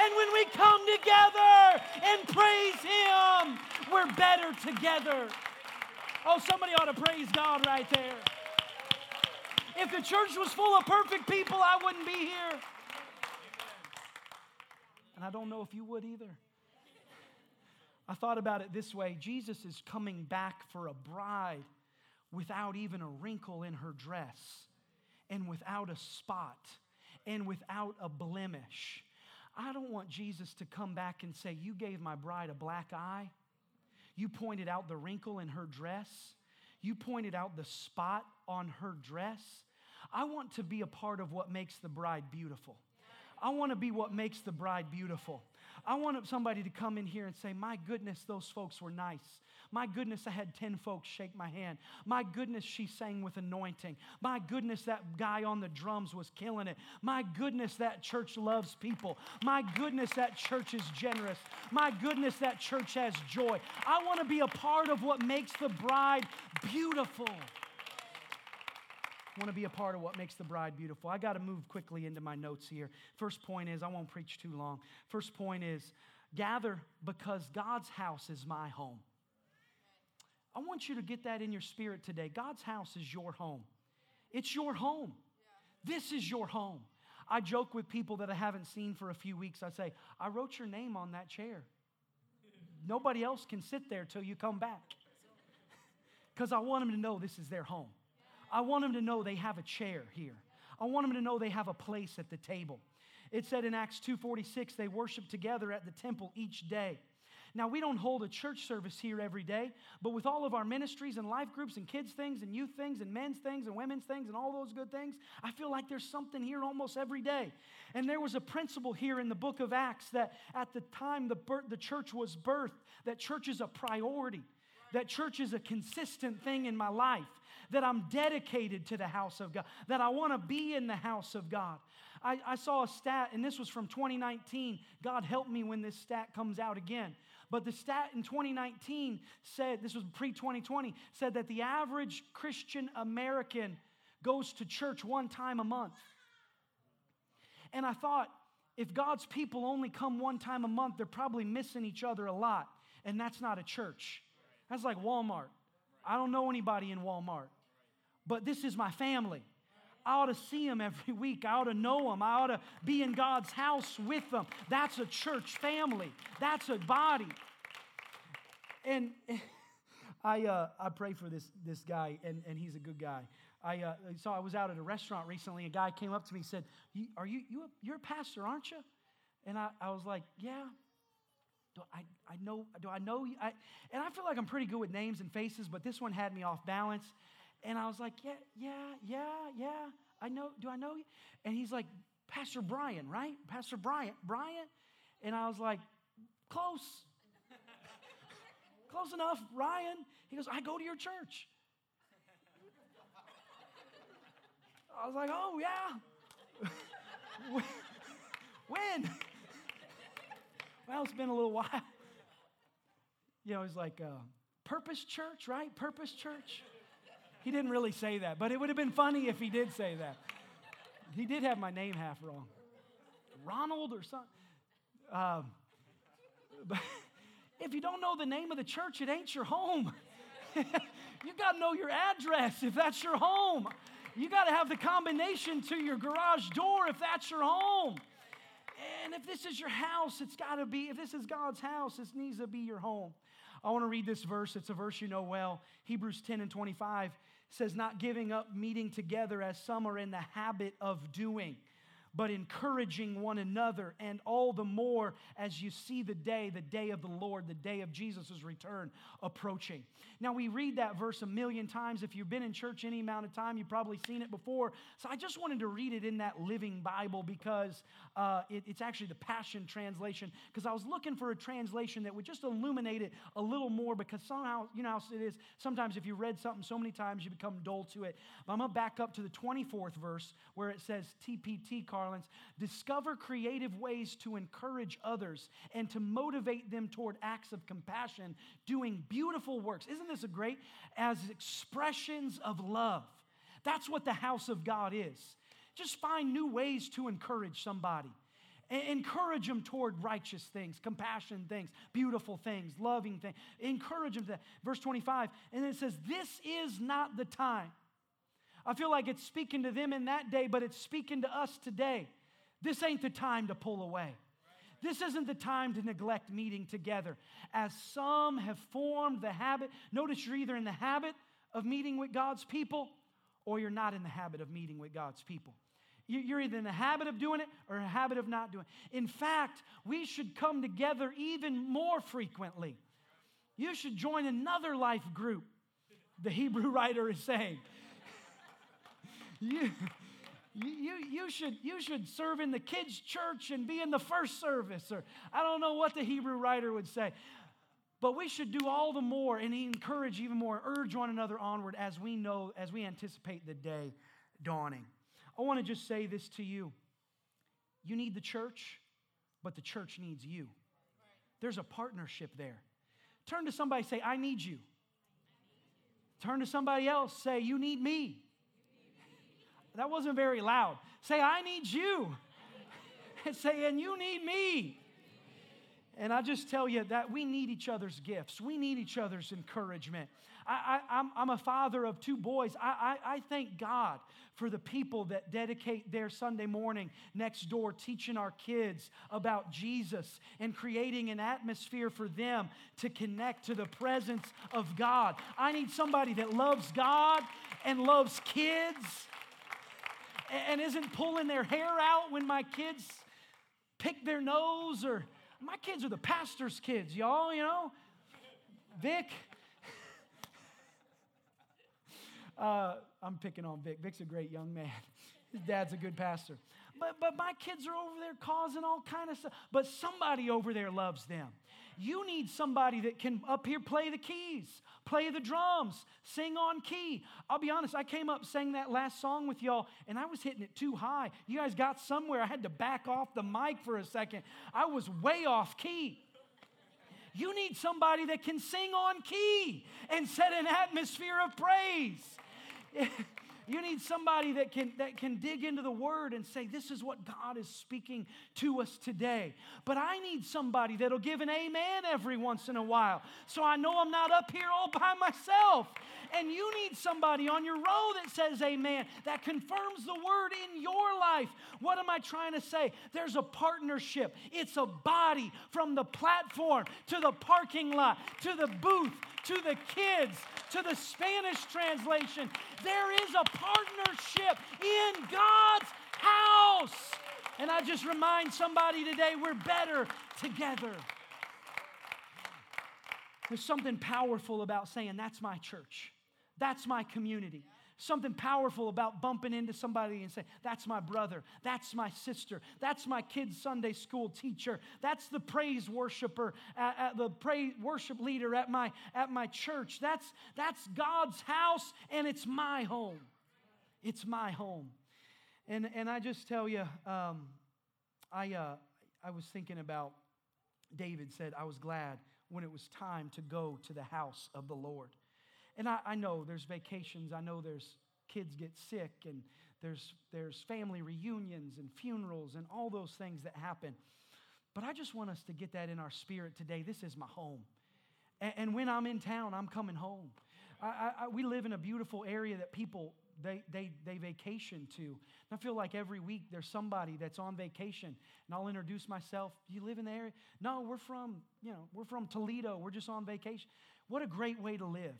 And when we come together and praise Him, we're better together. Oh, somebody ought to praise God right there. If the church was full of perfect people, I wouldn't be here. And I don't know if you would either. I thought about it this way Jesus is coming back for a bride without even a wrinkle in her dress, and without a spot, and without a blemish. I don't want Jesus to come back and say, You gave my bride a black eye. You pointed out the wrinkle in her dress. You pointed out the spot on her dress. I want to be a part of what makes the bride beautiful. I want to be what makes the bride beautiful. I want somebody to come in here and say, My goodness, those folks were nice. My goodness, I had 10 folks shake my hand. My goodness, she sang with anointing. My goodness, that guy on the drums was killing it. My goodness, that church loves people. My goodness, that church is generous. My goodness, that church has joy. I want to be a part of what makes the bride beautiful want to be a part of what makes the bride beautiful. I got to move quickly into my notes here. First point is, I won't preach too long. First point is, gather because God's house is my home. I want you to get that in your spirit today. God's house is your home. It's your home. This is your home. I joke with people that I haven't seen for a few weeks. I say, I wrote your name on that chair. Nobody else can sit there till you come back. Because I want them to know this is their home. I want them to know they have a chair here. I want them to know they have a place at the table. It said in Acts 2:46 they worship together at the temple each day. Now, we don't hold a church service here every day, but with all of our ministries and life groups and kids' things and youth things and men's things and women's things and all those good things, I feel like there's something here almost every day. And there was a principle here in the book of Acts that at the time the, birth, the church was birthed, that church is a priority that church is a consistent thing in my life, that I'm dedicated to the house of God, that I want to be in the house of God. I, I, saw a stat, and this was from 2019. God help me when this stat comes out again. But the stat in 2019 said, this was pre 2020, said that the average Christian American goes to church one time a month. And I thought, if God's people only come one time a month, they're probably missing each other a lot. And that's not a church. That's like Walmart. I don't know anybody in Walmart, but this is my family. I ought to see them every week. I ought to know them. I ought to be in God's house with them. That's a church family. That's a body. And I, uh, I pray for this, this guy, and, and he's a good guy. I uh, saw I was out at a restaurant recently. A guy came up to me and said, "Are you, you a, you're a pastor, aren't you?" And I, I was like, "Yeah." do I, I know, do I know? I, and I feel like I'm pretty good with names and faces, but this one had me off balance. And I was like, yeah, yeah, yeah, yeah. I know, do I know you? And he's like, Pastor Brian, right? Pastor Brian, Brian? And I was like, close. close enough, Ryan. He goes, I go to your church. I was like, oh, yeah. when? well, it's been a little while. You know, it's like, uh, Purpose Church, right? Purpose Church. He didn't really say that, but it would have been funny if he did say that. He did have my name half wrong. Ronald or something. Um, but if you don't know the name of the church, it ain't your home. you got to know your address if that's your home. You got to have the combination to your garage door if that's your home. And if this is your house, it's got to be, if this is God's house, this needs to be your home. I want to read this verse. It's a verse you know well. Hebrews 10 and 25 says, Not giving up meeting together as some are in the habit of doing but encouraging one another, and all the more as you see the day, the day of the Lord, the day of Jesus' return approaching. Now, we read that verse a million times. If you've been in church any amount of time, you've probably seen it before. So I just wanted to read it in that living Bible because uh, it, it's actually the Passion Translation, because I was looking for a translation that would just illuminate it a little more because somehow, you know how it is, sometimes if you read something so many times, you become dull to it. But I'm going to back up to the 24th verse where it says TPT card discover creative ways to encourage others and to motivate them toward acts of compassion, doing beautiful works. Isn't this a great? As expressions of love. That's what the house of God is. Just find new ways to encourage somebody. Encourage them toward righteous things, compassion things, beautiful things, loving things. Encourage them to that. Verse 25, and it says, This is not the time I feel like it's speaking to them in that day, but it's speaking to us today. This ain't the time to pull away. This isn't the time to neglect meeting together. As some have formed the habit, notice you're either in the habit of meeting with God's people or you're not in the habit of meeting with God's people. You're either in the habit of doing it or a habit of not doing it. In fact, we should come together even more frequently. You should join another life group, the Hebrew writer is saying you, you, you, should, you should serve in the kids' church and be in the first service. Or I don't know what the Hebrew writer would say. But we should do all the more and encourage even more, urge one another onward as we know, as we anticipate the day dawning. I want to just say this to you. You need the church, but the church needs you. There's a partnership there. Turn to somebody, say, I need you. Turn to somebody else, say, You need me. That wasn't very loud. Say, I need you. and say, and you need me. And I just tell you that we need each other's gifts. We need each other's encouragement. I, am a father of two boys. I, I, I, thank God for the people that dedicate their Sunday morning next door teaching our kids about Jesus and creating an atmosphere for them to connect to the presence of God. I need somebody that loves God and loves kids and isn't pulling their hair out when my kids pick their nose or my kids are the pastor's kids, y'all, you know? Vic. Uh, I'm picking on Vic. Vic's a great young man. His dad's a good pastor. But, but my kids are over there causing all kind of stuff. But somebody over there loves them. You need somebody that can up here play the keys, play the drums, sing on key. I'll be honest, I came up, sang that last song with y'all, and I was hitting it too high. You guys got somewhere. I had to back off the mic for a second. I was way off key. You need somebody that can sing on key and set an atmosphere of praise. You need somebody that can, that can dig into the word and say, This is what God is speaking to us today. But I need somebody that'll give an amen every once in a while. So I know I'm not up here all by myself. And you need somebody on your row that says amen, that confirms the word in your life. What am I trying to say? There's a partnership, it's a body from the platform to the parking lot to the booth to the kids to the Spanish translation. There is a partnership in God's house. And I just remind somebody today we're better together. There's something powerful about saying, That's my church, that's my community something powerful about bumping into somebody and saying, That's my brother, that's my sister, that's my kid's Sunday school teacher, that's the praise worshiper, at, at the praise worship leader at my, at my church. That's, that's God's house and it's my home. It's my home. And, and I just tell you, um, I, uh, I was thinking about David said, I was glad when it was time to go to the house of the Lord. And I, I know there's vacations, I know there's kids get sick, and there's, there's family reunions and funerals and all those things that happen. But I just want us to get that in our spirit today. This is my home. And, and when I'm in town, I'm coming home. I, I, we live in a beautiful area that people they, they, they vacation to. And I feel like every week there's somebody that's on vacation, and I'll introduce myself. You live in the area? No, we're from, you know, we're from Toledo. We're just on vacation. What a great way to live.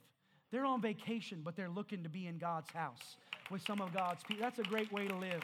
They're on vacation, but they're looking to be in God's house with some of God's people. That's a great way to live.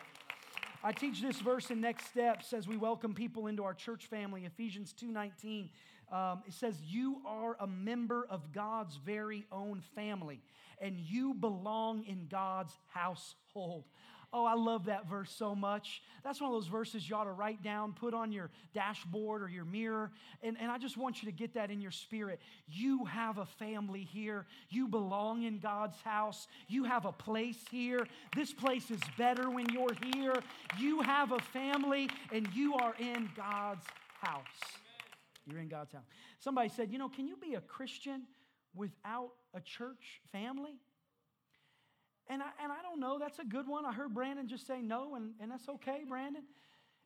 I teach this verse in Next Steps as we welcome people into our church family. Ephesians 2.19, um, it says, you are a member of God's very own family, and you belong in God's household. Oh, I love that verse so much. That's one of those verses you ought to write down, put on your dashboard or your mirror. And, and I just want you to get that in your spirit. You have a family here. You belong in God's house. You have a place here. This place is better when you're here. You have a family, and you are in God's house. You're in God's house. Somebody said, You know, can you be a Christian without a church family? And I, and I don't know, that's a good one. I heard Brandon just say no, and, and that's okay, Brandon.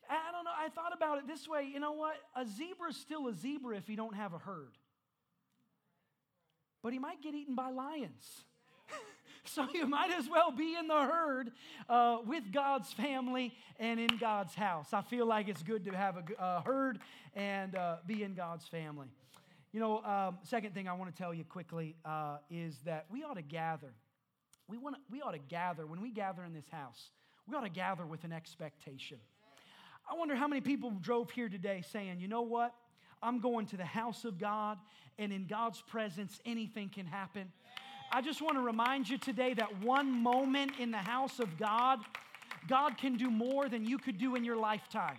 I don't know. I thought about it this way you know what? A zebra is still a zebra if you don't have a herd, but he might get eaten by lions. so you might as well be in the herd uh, with God's family and in God's house. I feel like it's good to have a, a herd and uh, be in God's family. You know, um, second thing I want to tell you quickly uh, is that we ought to gather we, want we ought to gather, when we gather in this house, we ought to gather with an expectation. I wonder how many people drove here today saying, you know what? I'm going to the house of God, and in God's presence, anything can happen. I just want to remind you today that one moment in the house of God, God can do more than you could do in your lifetime.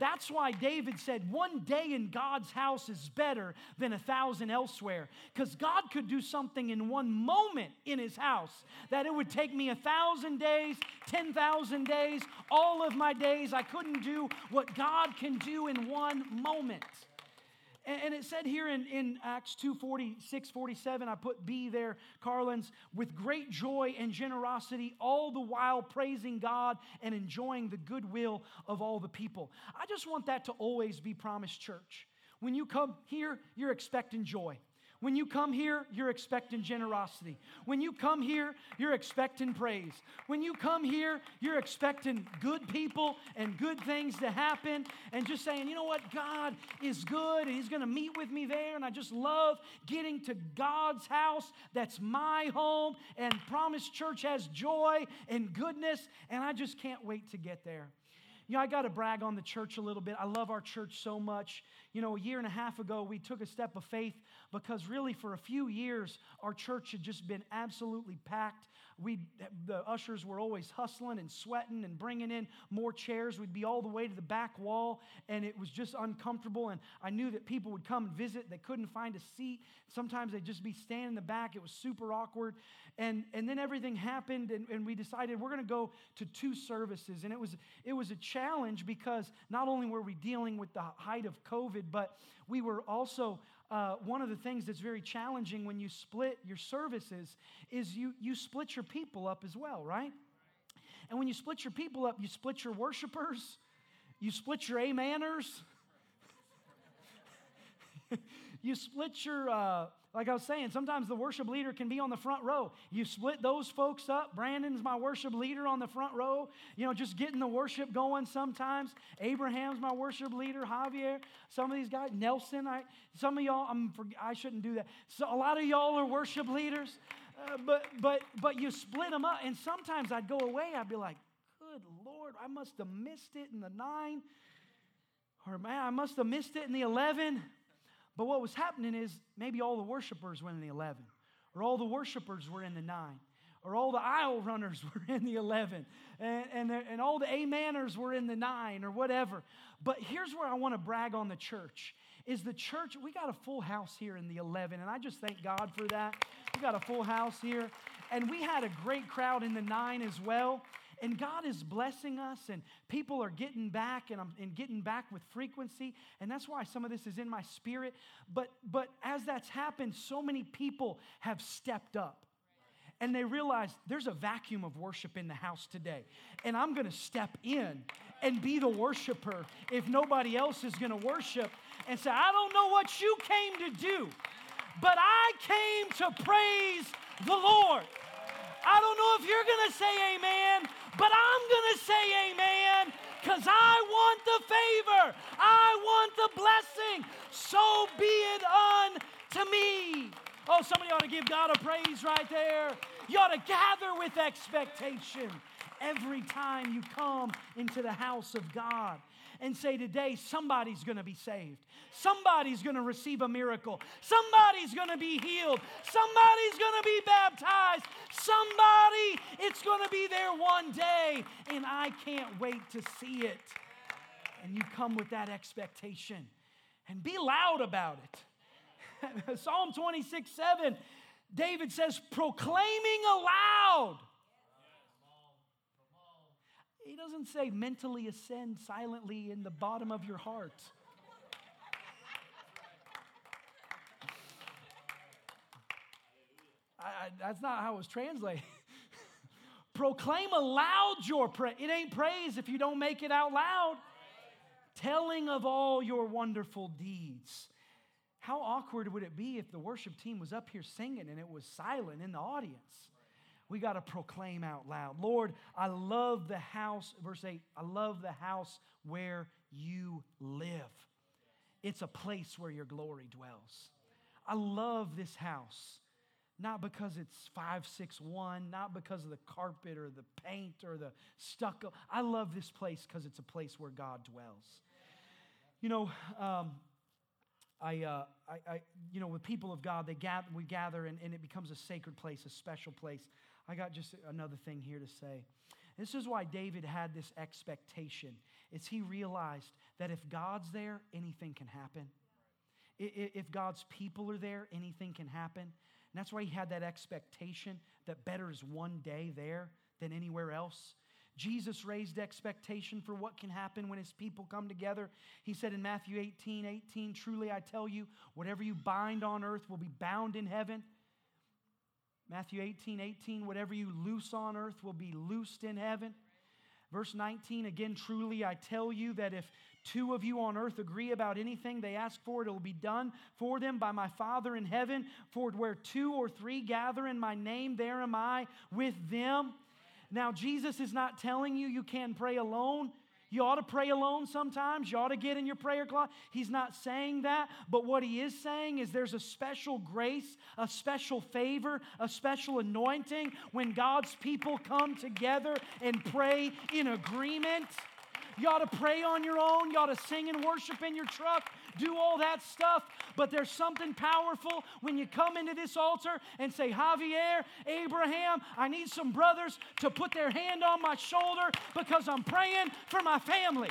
That's why David said, One day in God's house is better than a thousand elsewhere. Because God could do something in one moment in his house that it would take me a thousand days, 10,000 days, all of my days. I couldn't do what God can do in one moment. And it said here in, in Acts 2 46, 47, I put B there, Carlins, with great joy and generosity, all the while praising God and enjoying the goodwill of all the people. I just want that to always be Promise Church. When you come here, you're expecting joy. When you come here, you're expecting generosity. When you come here, you're expecting praise. When you come here, you're expecting good people and good things to happen and just saying, you know what, God is good and He's going to meet with me there. And I just love getting to God's house. That's my home. And Promise Church has joy and goodness. And I just can't wait to get there. You know, I got to brag on the church a little bit. I love our church so much. You know, a year and a half ago, we took a step of faith because really for a few years, our church had just been absolutely packed. We, the ushers were always hustling and sweating and bringing in more chairs. We'd be all the way to the back wall, and it was just uncomfortable. And I knew that people would come and visit. They couldn't find a seat. Sometimes they'd just be standing in the back. It was super awkward. And, and then everything happened, and, and we decided we're going to go to two services. And it was, it was a challenge challenge because not only were we dealing with the height of COVID, but we were also, uh, one of the things that's very challenging when you split your services is you, you split your people up as well, right? And when you split your people up, you split your worshipers, you split your ameners, you split your, uh, like I was saying, sometimes the worship leader can be on the front row. You split those folks up. Brandon's my worship leader on the front row, you know, just getting the worship going sometimes. Abraham's my worship leader, Javier, some of these guys, Nelson, I, some of y'all, I'm, I shouldn't do that. So a lot of y'all are worship leaders, uh, but, but, but you split them up. And sometimes I'd go away, I'd be like, good Lord, I must have missed it in the nine, or man, I must have missed it in the 11. But what was happening is maybe all the worshipers were in the 11, or all the worshipers were in the 9, or all the aisle runners were in the 11, and, and, and all the ameners were in the 9, or whatever. But here's where I want to brag on the church is the church, we got a full house here in the 11, and I just thank God for that. We got a full house here, and we had a great crowd in the 9 as well. And God is blessing us, and people are getting back and, I'm, and getting back with frequency. And that's why some of this is in my spirit. But, but as that's happened, so many people have stepped up and they realize there's a vacuum of worship in the house today. And I'm gonna step in and be the worshiper if nobody else is gonna worship and say, I don't know what you came to do, but I came to praise the Lord. I don't know if you're to say amen, but I'm going to say amen because I want the favor. I want the blessing. So be it unto me. Oh, somebody ought to give God a praise right there. You ought to gather with expectation every time you come into the house of God and say, Today, somebody's going to be saved. Somebody's going to receive a miracle. Somebody's going to be healed. Somebody's going to be baptized. Somebody, it's going to be there one day. And I can't wait to see it. And you come with that expectation and be loud about it. Psalm 26 7, David says, proclaiming aloud doesn't say mentally ascend silently in the bottom of your heart. I, that's not how it was translated. Proclaim aloud your praise. It ain't praise if you don't make it out loud. Telling of all your wonderful deeds. How awkward would it be if the worship team was up here singing and it was silent in the audience? We got to proclaim out loud. Lord, I love the house, verse 8, I love the house where you live. It's a place where your glory dwells. I love this house, not because it's 561, not because of the carpet or the paint or the stucco. I love this place because it's a place where God dwells. You know, um, I, uh, I, I, you know, with people of God, they gather, we gather and, and it becomes a sacred place, a special place. I got just another thing here to say. This is why David had this expectation. Is he realized that if God's there, anything can happen. If God's people are there, anything can happen. And that's why he had that expectation that better is one day there than anywhere else. Jesus raised expectation for what can happen when his people come together. He said in Matthew 18 18, Truly I tell you, whatever you bind on earth will be bound in heaven. Matthew 18 18, whatever you loose on earth will be loosed in heaven. Verse 19, again, truly I tell you that if two of you on earth agree about anything they ask for, it will be done for them by my Father in heaven. For where two or three gather in my name, there am I with them. Now, Jesus is not telling you you can pray alone. You ought to pray alone sometimes. You ought to get in your prayer closet. He's not saying that, but what he is saying is there's a special grace, a special favor, a special anointing when God's people come together and pray in agreement. You ought to pray on your own. You ought to sing and worship in your truck, do all that stuff. But there's something powerful when you come into this altar and say, Javier, Abraham, I need some brothers to put their hand on my shoulder because I'm praying for my family.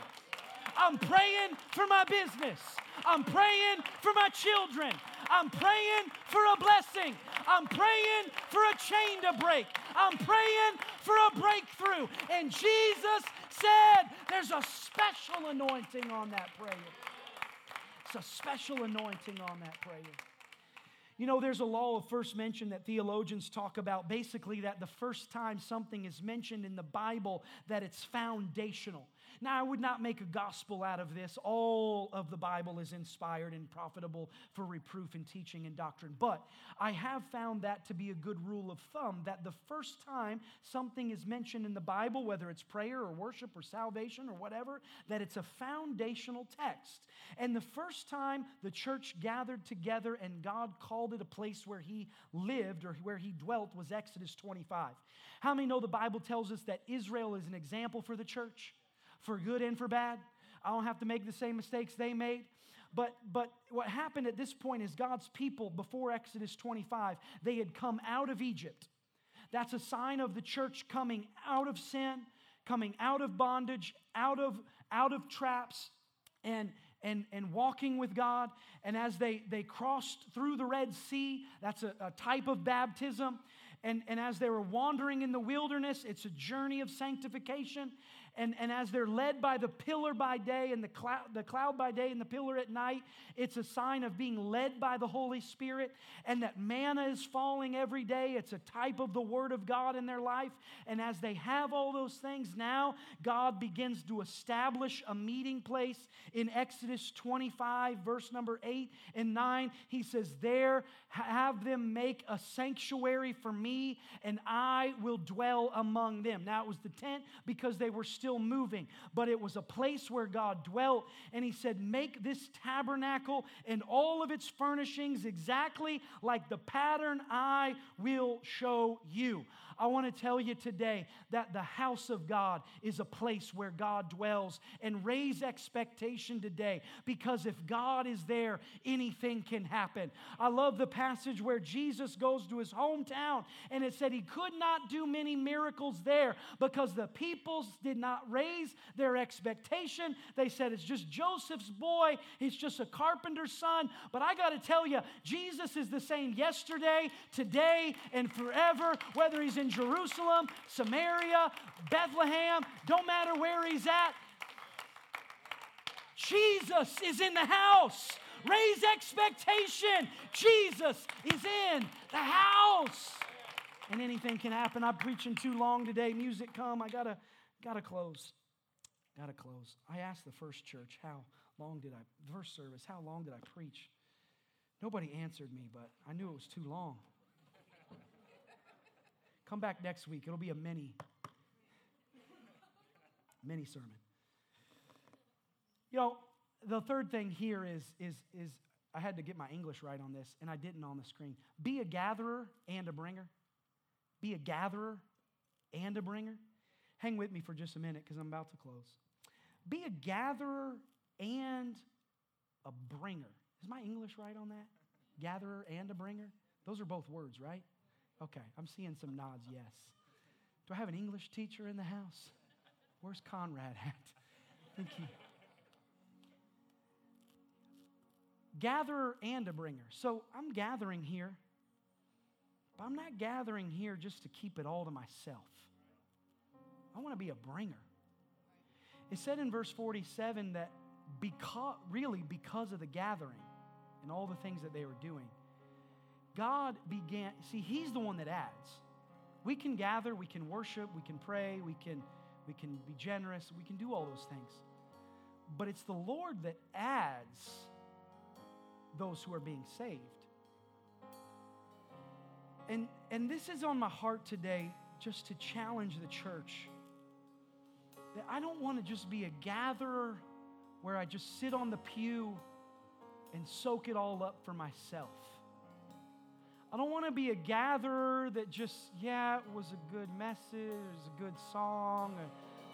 I'm praying for my business. I'm praying for my children. I'm praying for a blessing. I'm praying for a chain to break. I'm praying for a breakthrough. And Jesus said there's a special anointing on that prayer. It's a special anointing on that prayer. You know, there's a law of first mention that theologians talk about basically that the first time something is mentioned in the Bible that it's foundational. Now, I would not make a gospel out of this. All of the Bible is inspired and profitable for reproof and teaching and doctrine. But I have found that to be a good rule of thumb that the first time something is mentioned in the Bible, whether it's prayer or worship or salvation or whatever, that it's a foundational text. And the first time the church gathered together and God called it a place where he lived or where he dwelt was Exodus 25. How many know the Bible tells us that Israel is an example for the church? For good and for bad. I don't have to make the same mistakes they made. But, but what happened at this point is God's people, before Exodus 25, they had come out of Egypt. That's a sign of the church coming out of sin, coming out of bondage, out of, out of traps, and, and, and walking with God. And as they, they crossed through the Red Sea, that's a, a type of baptism. And, and as they were wandering in the wilderness, it's a journey of sanctification. And, and as they're led by the pillar by day and the cloud, the cloud by day and the pillar at night, it's a sign of being led by the Holy Spirit. And that manna is falling every day. It's a type of the Word of God in their life. And as they have all those things, now God begins to establish a meeting place in Exodus 25, verse number 8 and 9. He says, There have them make a sanctuary for me, and I will dwell among them. Now it was the tent because they were still moving, but it was a place where God dwelt. And He said, Make this tabernacle and all of its furnishings exactly like the pattern I will show you. I want to tell you today that the house of God is a place where God dwells and raise expectation today because if God is there, anything can happen. I love the passage where Jesus goes to his hometown and it said he could not do many miracles there because the peoples did not raise their expectation. They said it's just Joseph's boy, he's just a carpenter's son. But I got to tell you, Jesus is the same yesterday, today, and forever, whether he's in Jerusalem, Samaria, Bethlehem, don't matter where he's at. Jesus is in the house. Raise expectation. Jesus is in the house. And anything can happen. I'm preaching too long today. Music come. I gotta gotta close. Gotta close. I asked the first church how long did I first service, how long did I preach? Nobody answered me, but I knew it was too long. Come back next week. It'll be a mini, mini sermon. You know, the third thing here is, is, is I had to get my English right on this, and I didn't on the screen. Be a gatherer and a bringer. Be a gatherer and a bringer. Hang with me for just a minute because I'm about to close. Be a gatherer and a bringer. Is my English right on that? Gatherer and a bringer? Those are both words, right? Okay, I'm seeing some nods, yes. Do I have an English teacher in the house? Where's Conrad at? Thank you. Gatherer and a bringer. So I'm gathering here, but I'm not gathering here just to keep it all to myself. I want to be a bringer. It said in verse 47 that because, really because of the gathering and all the things that they were doing, God began, see, He's the one that adds. We can gather, we can worship, we can pray, we can, we can be generous, we can do all those things. But it's the Lord that adds those who are being saved. And, and this is on my heart today just to challenge the church that I don't want to just be a gatherer where I just sit on the pew and soak it all up for myself. I don't want to be a gatherer that just, yeah, it was a good message, it was a good song.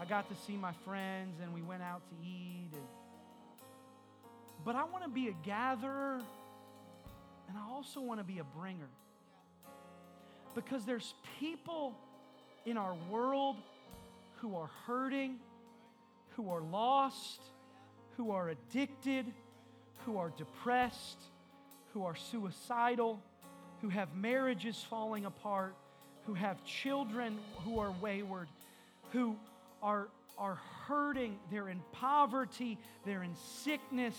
I got to see my friends and we went out to eat. And, but I want to be a gatherer and I also want to be a bringer. Because there's people in our world who are hurting, who are lost, who are addicted, who are depressed, who are suicidal who have marriages falling apart, who have children who are wayward, who are, are hurting, they're in poverty, they're in sickness,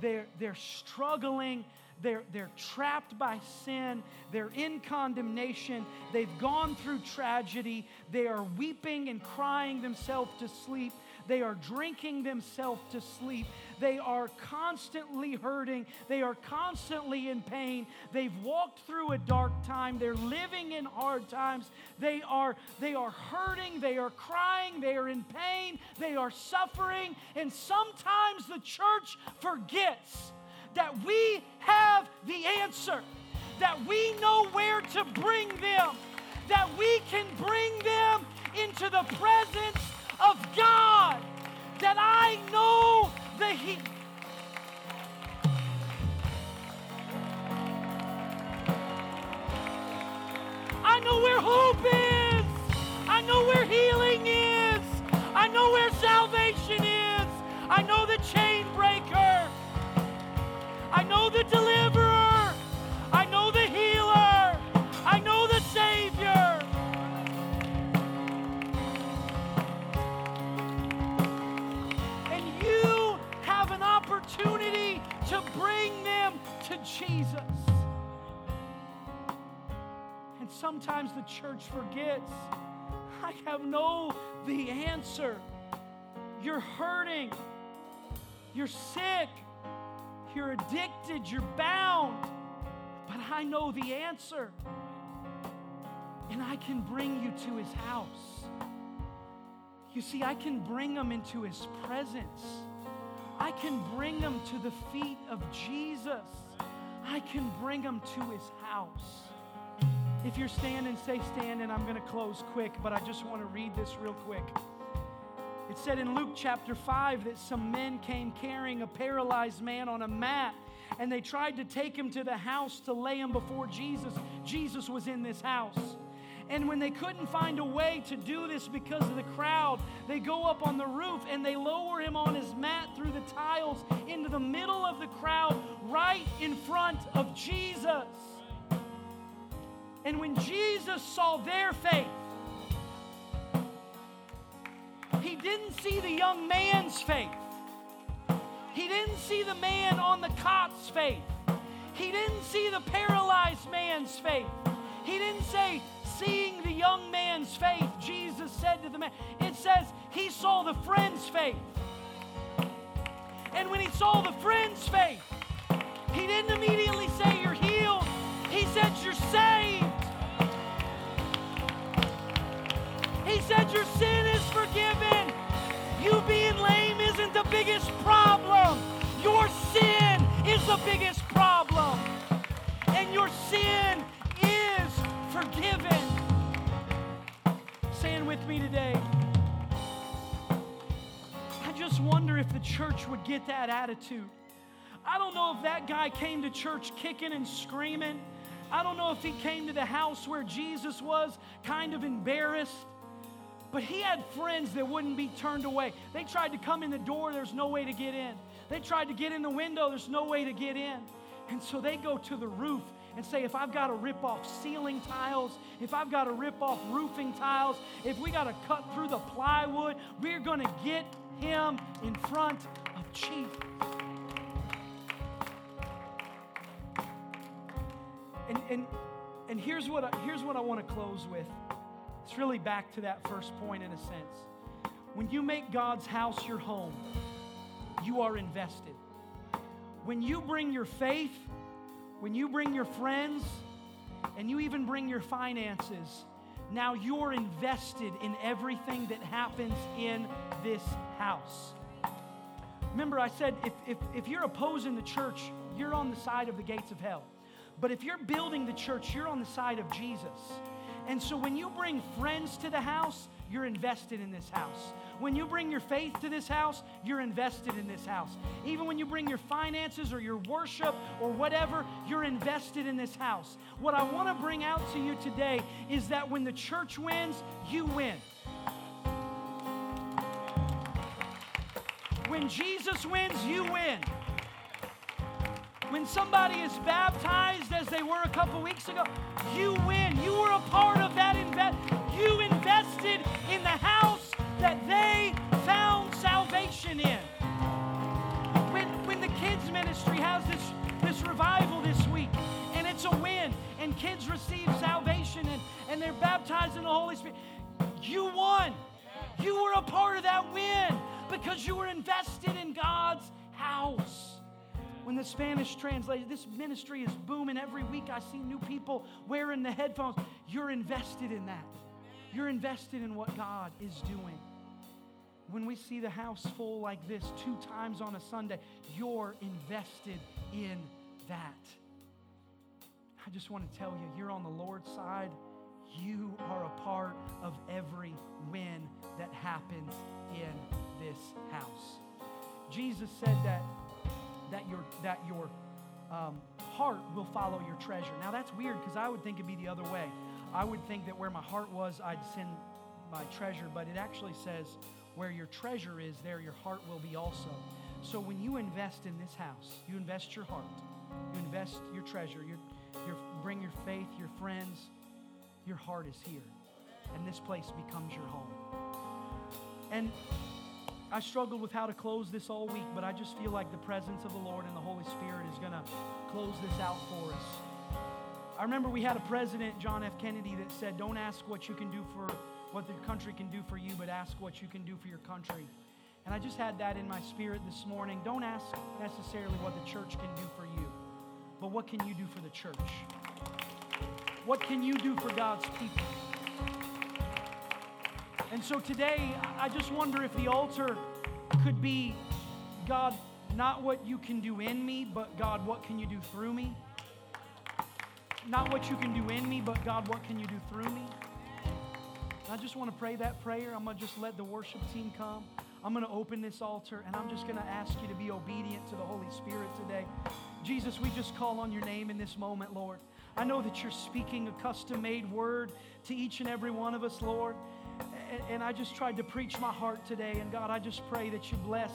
they're, they're struggling, they're, they're trapped by sin, they're in condemnation, they've gone through tragedy, they are weeping and crying themselves to sleep. They are drinking themselves to sleep. They are constantly hurting. They are constantly in pain. They've walked through a dark time. They're living in hard times. They are, they are hurting. They are crying. They are in pain. They are suffering. And sometimes the church forgets that we have the answer, that we know where to bring them, that we can bring them into the presence of God that I know the He. I know where hope is. I know where healing is. I know where salvation is. I know the chain breaker. I know the deliverer. Jesus. And sometimes the church forgets I have no the answer. You're hurting. You're sick. You're addicted. You're bound. But I know the answer. And I can bring you to his house. You see, I can bring them into his presence. I can bring them to the feet of Jesus. I can bring them to his house. If you're standing, stay standing. I'm going to close quick, but I just want to read this real quick. It said in Luke chapter 5 that some men came carrying a paralyzed man on a mat and they tried to take him to the house to lay him before Jesus. Jesus was in this house. And when they couldn't find a way to do this because of the crowd, they go up on the roof and they lower him on his mat through the tiles into the middle of the crowd, right in front of Jesus. And when Jesus saw their faith, he didn't see the young man's faith. He didn't see the man on the cot's faith. He didn't see the paralyzed man's faith. He didn't say, seeing the young man's faith, Jesus said to the man, it says he saw the friend's faith. And when he saw the friend's faith, he didn't immediately say, You're healed. He said, You're saved. He said, Your sin is forgiven. You being lame isn't the biggest problem. Your sin is the biggest problem. And your sin with me today, I just wonder if the church would get that attitude. I don't know if that guy came to church kicking and screaming. I don't know if he came to the house where Jesus was kind of embarrassed. But he had friends that wouldn't be turned away. They tried to come in the door, there's no way to get in. They tried to get in the window, there's no way to get in. And so they go to the roof and say, if I've got to rip off ceiling tiles, if I've got to rip off roofing tiles, if we got to cut through the plywood, we're going to get him in front of Jesus. And, and, and here's, what I, here's what I want to close with. It's really back to that first point in a sense. When you make God's house your home, you are invested. When you bring your faith, when you bring your friends, and you even bring your finances, now you're invested in everything that happens in this house. Remember, I said if, if, if you're opposing the church, you're on the side of the gates of hell. But if you're building the church, you're on the side of Jesus. And so when you bring friends to the house, you're invested in this house. When you bring your faith to this house, you're invested in this house. Even when you bring your finances or your worship or whatever, you're invested in this house. What I want to bring out to you today is that when the church wins, you win. When Jesus wins, you win. When somebody is baptized as they were a couple weeks ago, you win. You were a part of that invest. You in the house that they found salvation in. When, when the kids ministry has this, this revival this week, and it's a win, and kids receive salvation and, and they're baptized in the Holy Spirit, you won. You were a part of that win because you were invested in God's house when the Spanish translated, this ministry is booming every week. I see new people wearing the headphones. You're invested in that. You're invested in what God is doing. When we see the house full like this two times on a Sunday, you're invested in that. I just want to tell you, you're on the Lord's side. You are a part of every win that happens in this house. Jesus said that that your, that your um, heart will follow your treasure. Now that's weird because I would think it'd be the other way. I would think that where my heart was, I'd send my treasure, but it actually says, where your treasure is, there your heart will be also. So when you invest in this house, you invest your heart, you invest your treasure, you your, bring your faith, your friends, your heart is here. And this place becomes your home. And I struggled with how to close this all week, but I just feel like the presence of the Lord and the Holy Spirit is going to close this out for us. I remember we had a president, John F. Kennedy, that said, Don't ask what you can do for what the country can do for you, but ask what you can do for your country. And I just had that in my spirit this morning. Don't ask necessarily what the church can do for you, but what can you do for the church? What can you do for God's people? And so today, I just wonder if the altar could be God, not what you can do in me, but God, what can you do through me? Not what you can do in me, but God, what can you do through me? I just want to pray that prayer. I'm going to just let the worship team come. I'm going to open this altar and I'm just going to ask you to be obedient to the Holy Spirit today. Jesus, we just call on your name in this moment, Lord. I know that you're speaking a custom made word to each and every one of us, Lord and I just tried to preach my heart today. And God, I just pray that you bless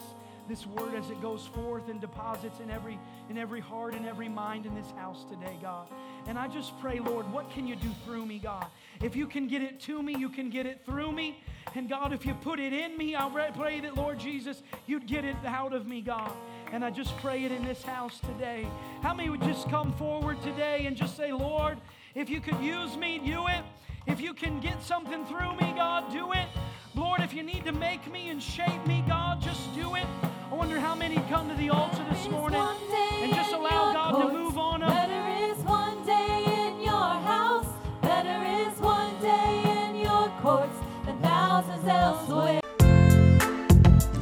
this word as it goes forth and deposits in every in every heart and every mind in this house today, God. And I just pray, Lord, what can you do through me, God? If you can get it to me, you can get it through me. And God, if you put it in me, I pray that, Lord Jesus, you'd get it out of me, God. And I just pray it in this house today. How many would just come forward today and just say, Lord, if you could use me, do it. If you can get something through me, God, do it. Lord, if you need to make me and shape me, God, just do it. I wonder how many come to the altar this morning and just allow God to move on them.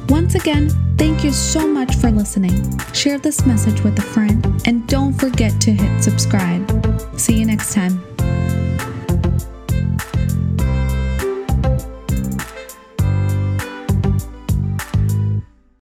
Once again, thank you so much for listening. Share this message with a friend and don't forget to hit subscribe. See you next time.